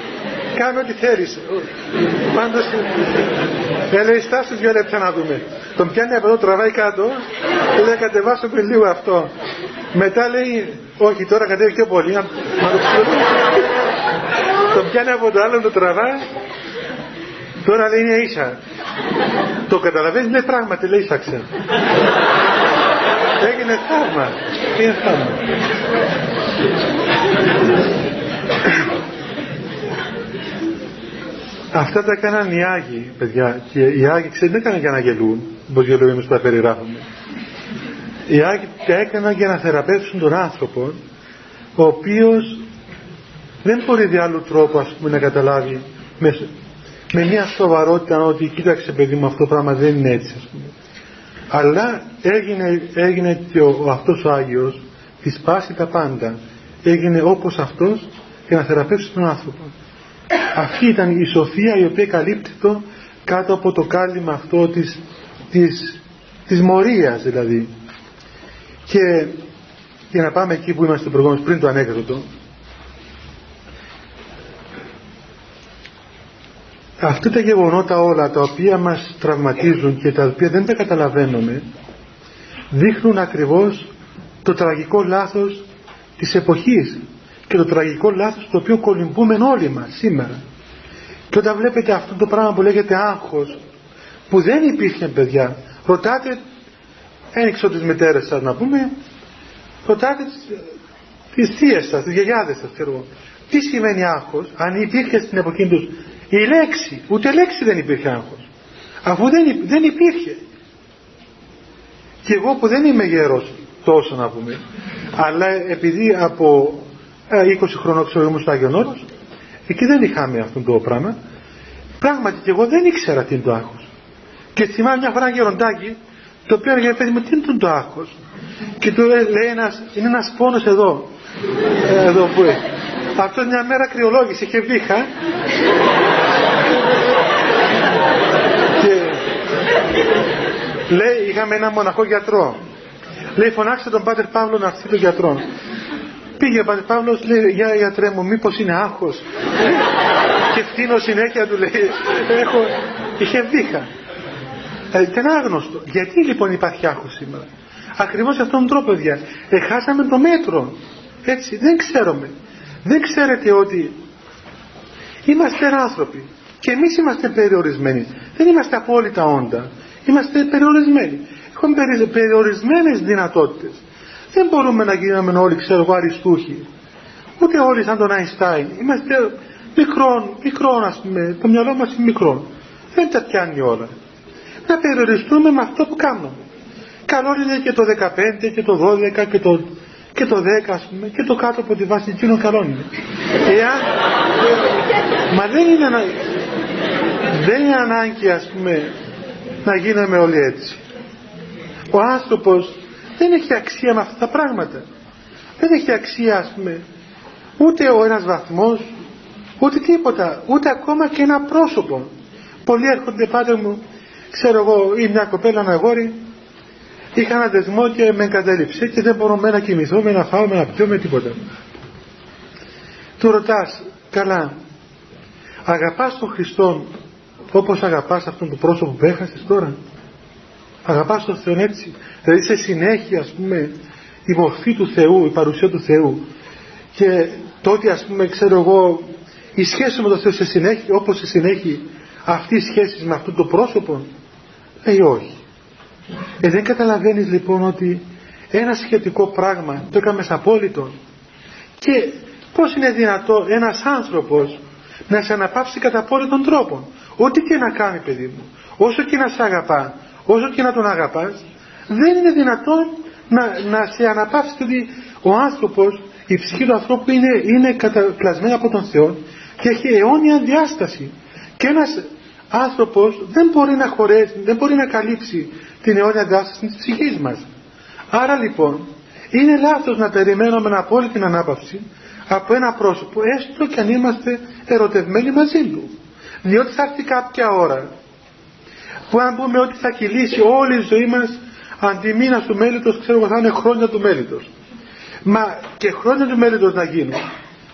S1: κάνε ό,τι θέλεις πάντως ε, λέει στάσου δυο λεπτά να δούμε τον πιάνει από εδώ τραβάει κάτω και λέει κατεβάσω πριν λίγο αυτό μετά λέει όχι τώρα κατέβει πιο πολύ να, το τον πιάνει από το άλλο το τραβάει. Τώρα λέει είναι ίσα το καταλαβαίνεις λέει πράγματι λέει ίσαξε έγινε θαύμα είναι θαύμα Αυτά τα έκαναν οι Άγιοι, παιδιά. Και οι Άγιοι, ξέρετε, δεν έκαναν για να γελούν, όπως γελούμε εμείς που τα περιγράφουμε. Οι Άγιοι τα έκαναν για να θεραπεύσουν τον άνθρωπο, ο οποίος δεν μπορεί δι' άλλου τρόπο, ας πούμε, να καταλάβει με, με μια σοβαρότητα ότι κοίταξε παιδί μου αυτό το πράγμα δεν είναι έτσι, ας πούμε. Αλλά έγινε, έγινε και ο, ο αυτός ο Άγιος τη σπάσει τα πάντα. Έγινε όπως αυτός για να θεραπεύσει τον άνθρωπο. Αυτή ήταν η σοφία η οποία καλύπτει κάτω από το κάλυμα αυτό της, της, της μορίας δηλαδή. Και για να πάμε εκεί που είμαστε προηγούμενος πριν το ανέκδοτο αυτά τα γεγονότα όλα τα οποία μας τραυματίζουν και τα οποία δεν τα καταλαβαίνουμε δείχνουν ακριβώς το τραγικό λάθος της εποχής και το τραγικό λάθος το οποίο κολυμπούμε όλοι μας σήμερα. Και όταν βλέπετε αυτό το πράγμα που λέγεται άγχος που δεν υπήρχε παιδιά ρωτάτε ένιξω τις μητέρες σας να πούμε ρωτάτε τις θείες σας, τις γιαγιάδες σας ξέρω τι σημαίνει άγχος αν υπήρχε στην εποχή τους η λέξη ούτε λέξη δεν υπήρχε άγχος. Αφού δεν, δεν υπήρχε. Και εγώ που δεν είμαι γέρος τόσο να πούμε. Αλλά επειδή από 20 ε, χρονών ξέρω ήμουν στο Άγιον Όρος εκεί δεν είχαμε αυτό το πράγμα. Πράγματι και εγώ δεν ήξερα τι είναι το άγχος. Και θυμάμαι μια φορά γεροντάκι το οποίο έλεγε παιδί μου τι είναι το άγχος; Και του λέει ένας, είναι ένας πόνος εδώ ε, εδώ που είναι. Αυτός μια μέρα κρυολόγησε και βήχα. Και λέει είχαμε ένα μοναχό γιατρό λέει φωνάξτε τον Πάτερ Παύλο να έρθει τον γιατρός Πήγε ο Πατήρ Παύλος, λέει, για γιατρέ μου, μήπως είναι άγχος; και φτύνω συνέχεια του λέει, έχω, είχε βήχα. Ε, ήταν άγνωστο. Γιατί λοιπόν υπάρχει άγχος σήμερα; Ακριβώς σε αυτόν τον τρόπο, παιδιά. Εχάσαμε το μέτρο. έτσι δεν ξέρουμε δεν ξέρετε ότι είμαστε άνθρωποι και εμείς είμαστε περιορισμένοι δεν είμαστε απόλυτα όντα είμαστε περιορισμένοι έχουμε περιορισμένες δυνατότητες. Δεν μπορούμε να γίνουμε όλοι ξέρω εγώ αριστούχοι. Ούτε όλοι σαν τον Αϊνστάιν. Είμαστε μικρόν, μικρόν ας πούμε. Το μυαλό μας είναι μικρό δεν τα πιάνει όλα. Να περιοριστούμε με αυτό που κάνουμε. Καλό είναι και το 15 και το 12 και το, και το 10 ας πούμε και το κάτω από τη βάση εκείνο καλό είναι. Εάν, μα δεν είναι, δεν είναι ανάγκη ας πούμε να γίνουμε όλοι έτσι ο άνθρωπος δεν έχει αξία με αυτά τα πράγματα. Δεν έχει αξία ας πούμε ούτε ο ένας βαθμός ούτε τίποτα ούτε ακόμα και ένα πρόσωπο. Πολλοί έρχονται πάτε μου ξέρω εγώ ή μια κοπέλα ένα αγόρι είχα ένα δεσμό και με εγκατέλειψε και δεν μπορούμε να κοιμηθούμε να φάουμε να πιούμε τίποτα του ρωτάς καλά αγαπάς τον Χριστό όπως αγαπάς αυτόν τον πρόσωπο που έχασες τώρα; Αγαπάς τον Θεό έτσι. Δηλαδή σε συνέχεια ας πούμε η μορφή του Θεού η παρουσία του Θεού και τότε ας πούμε ξέρω εγώ η σχέση με τον Θεό σε συνέχεια όπως σε συνέχεια αυτή η σχέση με αυτό το πρόσωπο λέει όχι. Ε, δεν καταλαβαίνεις λοιπόν ότι ένα σχετικό πράγμα το έκαμες απόλυτο. Και πως είναι δυνατό ένας άνθρωπος να σε αναπαύσει κατά απόλυτον τρόπο ό,τι και να κάνει παιδί μου όσο και να σε αγαπά όσο και να τον αγαπάς δεν είναι δυνατόν να, να σε αναπαύσει ότι ο άνθρωπος η ψυχή του ανθρώπου είναι, είναι καταπλασμένη από τον Θεό και έχει αιώνια διάσταση και ένας άνθρωπος δεν μπορεί να χωρέσει, δεν μπορεί να καλύψει την αιώνια διάσταση της ψυχής μας. Άρα λοιπόν είναι λάθος να περιμένουμε να απόλυτη την ανάπαυση από ένα πρόσωπο έστω και αν είμαστε ερωτευμένοι μαζί του. Διότι θα έρθει κάποια ώρα που αν πούμε ότι θα κυλήσει όλη η ζωή μας αντί μήνα του μέλητος ξέρω εγώ θα είναι χρόνια του μέλητος. Μα και χρόνια του μέλητος να γίνουν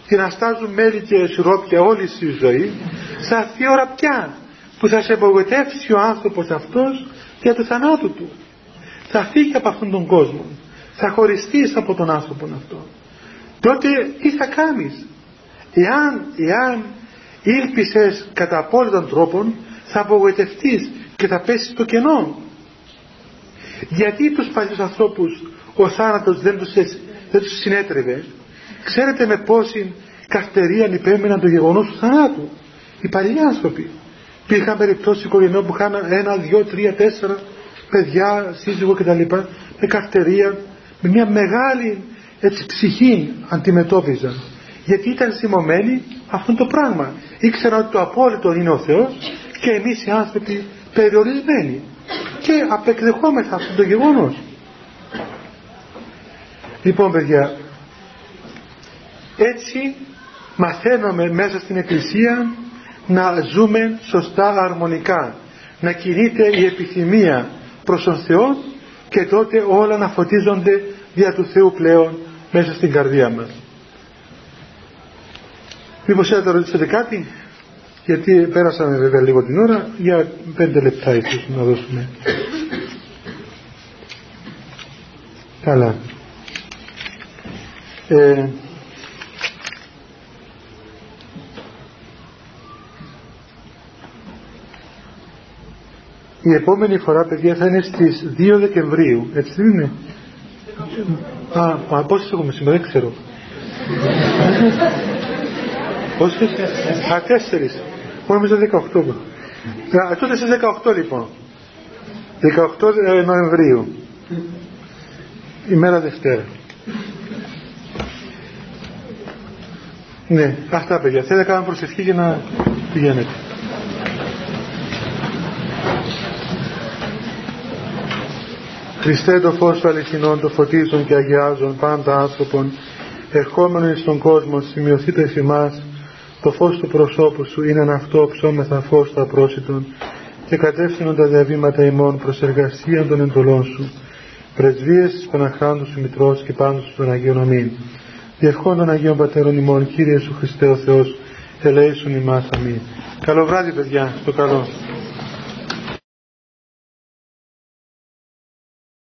S1: και να στάζουν μέλη και σιρόπια όλη στη ζωή θα έρθει η ώρα πια που θα σε απογοητεύσει ο άνθρωπος αυτός για το θανάτου του. Θα φύγει από αυτόν τον κόσμο. Θα χωριστείς από τον άνθρωπο αυτό. Τότε τι θα κάνεις. Εάν, εάν ήλπισες κατά απόλυτον τρόπον θα απογοητευτείς και θα πέσεις στο κενό. Γιατί τους παλιούς ανθρώπους ο θάνατος δεν τους, δεν τους συνέτρεβε. Ξέρετε με πόση καρτερία υπέμειναν το γεγονός του θανάτου; Οι παλιοί άνθρωποι. Υπήρχαν περιπτώσεις οικογενειών που είχαν ένα, δύο, τρία, τέσσερα παιδιά, σύζυγο κτλ. Με καρτερία, με μια μεγάλη έτσι, ψυχή αντιμετώπιζαν. Γιατί ήταν σημωμένοι αυτό το πράγμα. Ήξεραν ότι το απόλυτο είναι ο Θεός και εμείς οι άνθρωποι περιορισμένοι. Και απεκδεχόμεθα αυτό το γεγονός. Λοιπόν παιδιά, έτσι μαθαίνουμε μέσα στην Εκκλησία να ζούμε σωστά αρμονικά να κινείται η επιθυμία προς τον Θεό και τότε όλα να φωτίζονται δια του Θεού πλέον μέσα στην καρδία μας Μήπως θέλετε να ρωτήσετε κάτι; Γιατί πέρασαμε βέβαια λίγο την ώρα για πέντε λεπτά ίσως να δώσουμε. Καλά. Ε, η επόμενη φορά παιδιά θα είναι στις 2 Δεκεμβρίου έτσι δεν είναι; Α, α πόσες έχουμε σήμερα δεν ξέρω. Πόσες; Α τέσσερις μόνο νομίζω 18 α, τότε στις 18 λοιπόν. 18 ε, Νοεμβρίου. Ημέρα Δευτέρα. Ναι αυτά παιδιά. Θέλετε να κάνουμε προσευχή για να πηγαίνετε. Χριστέ το φως του αληθινών, το φωτίζουν και αγιάζουν πάντα άνθρωπον, ερχόμενον στον κόσμο, σημειωθείτε εις εμάς, το φως του προσώπου σου είναι ένα αυτό ψώμεθα φως του απρόσιτων και κατεύθυνον τα διαβήματα ημών προς εργασία των εντολών σου, πρεσβείες της Παναχράντου σου Μητρός και πάντως των Αγίων Αμήν. Διευχών των Αγίων Πατέρων ημών, Κύριε σου Χριστέ ο Θεός, ελέησον ημάς αμήν. Καλό βράδυ παιδιά, στο καλό.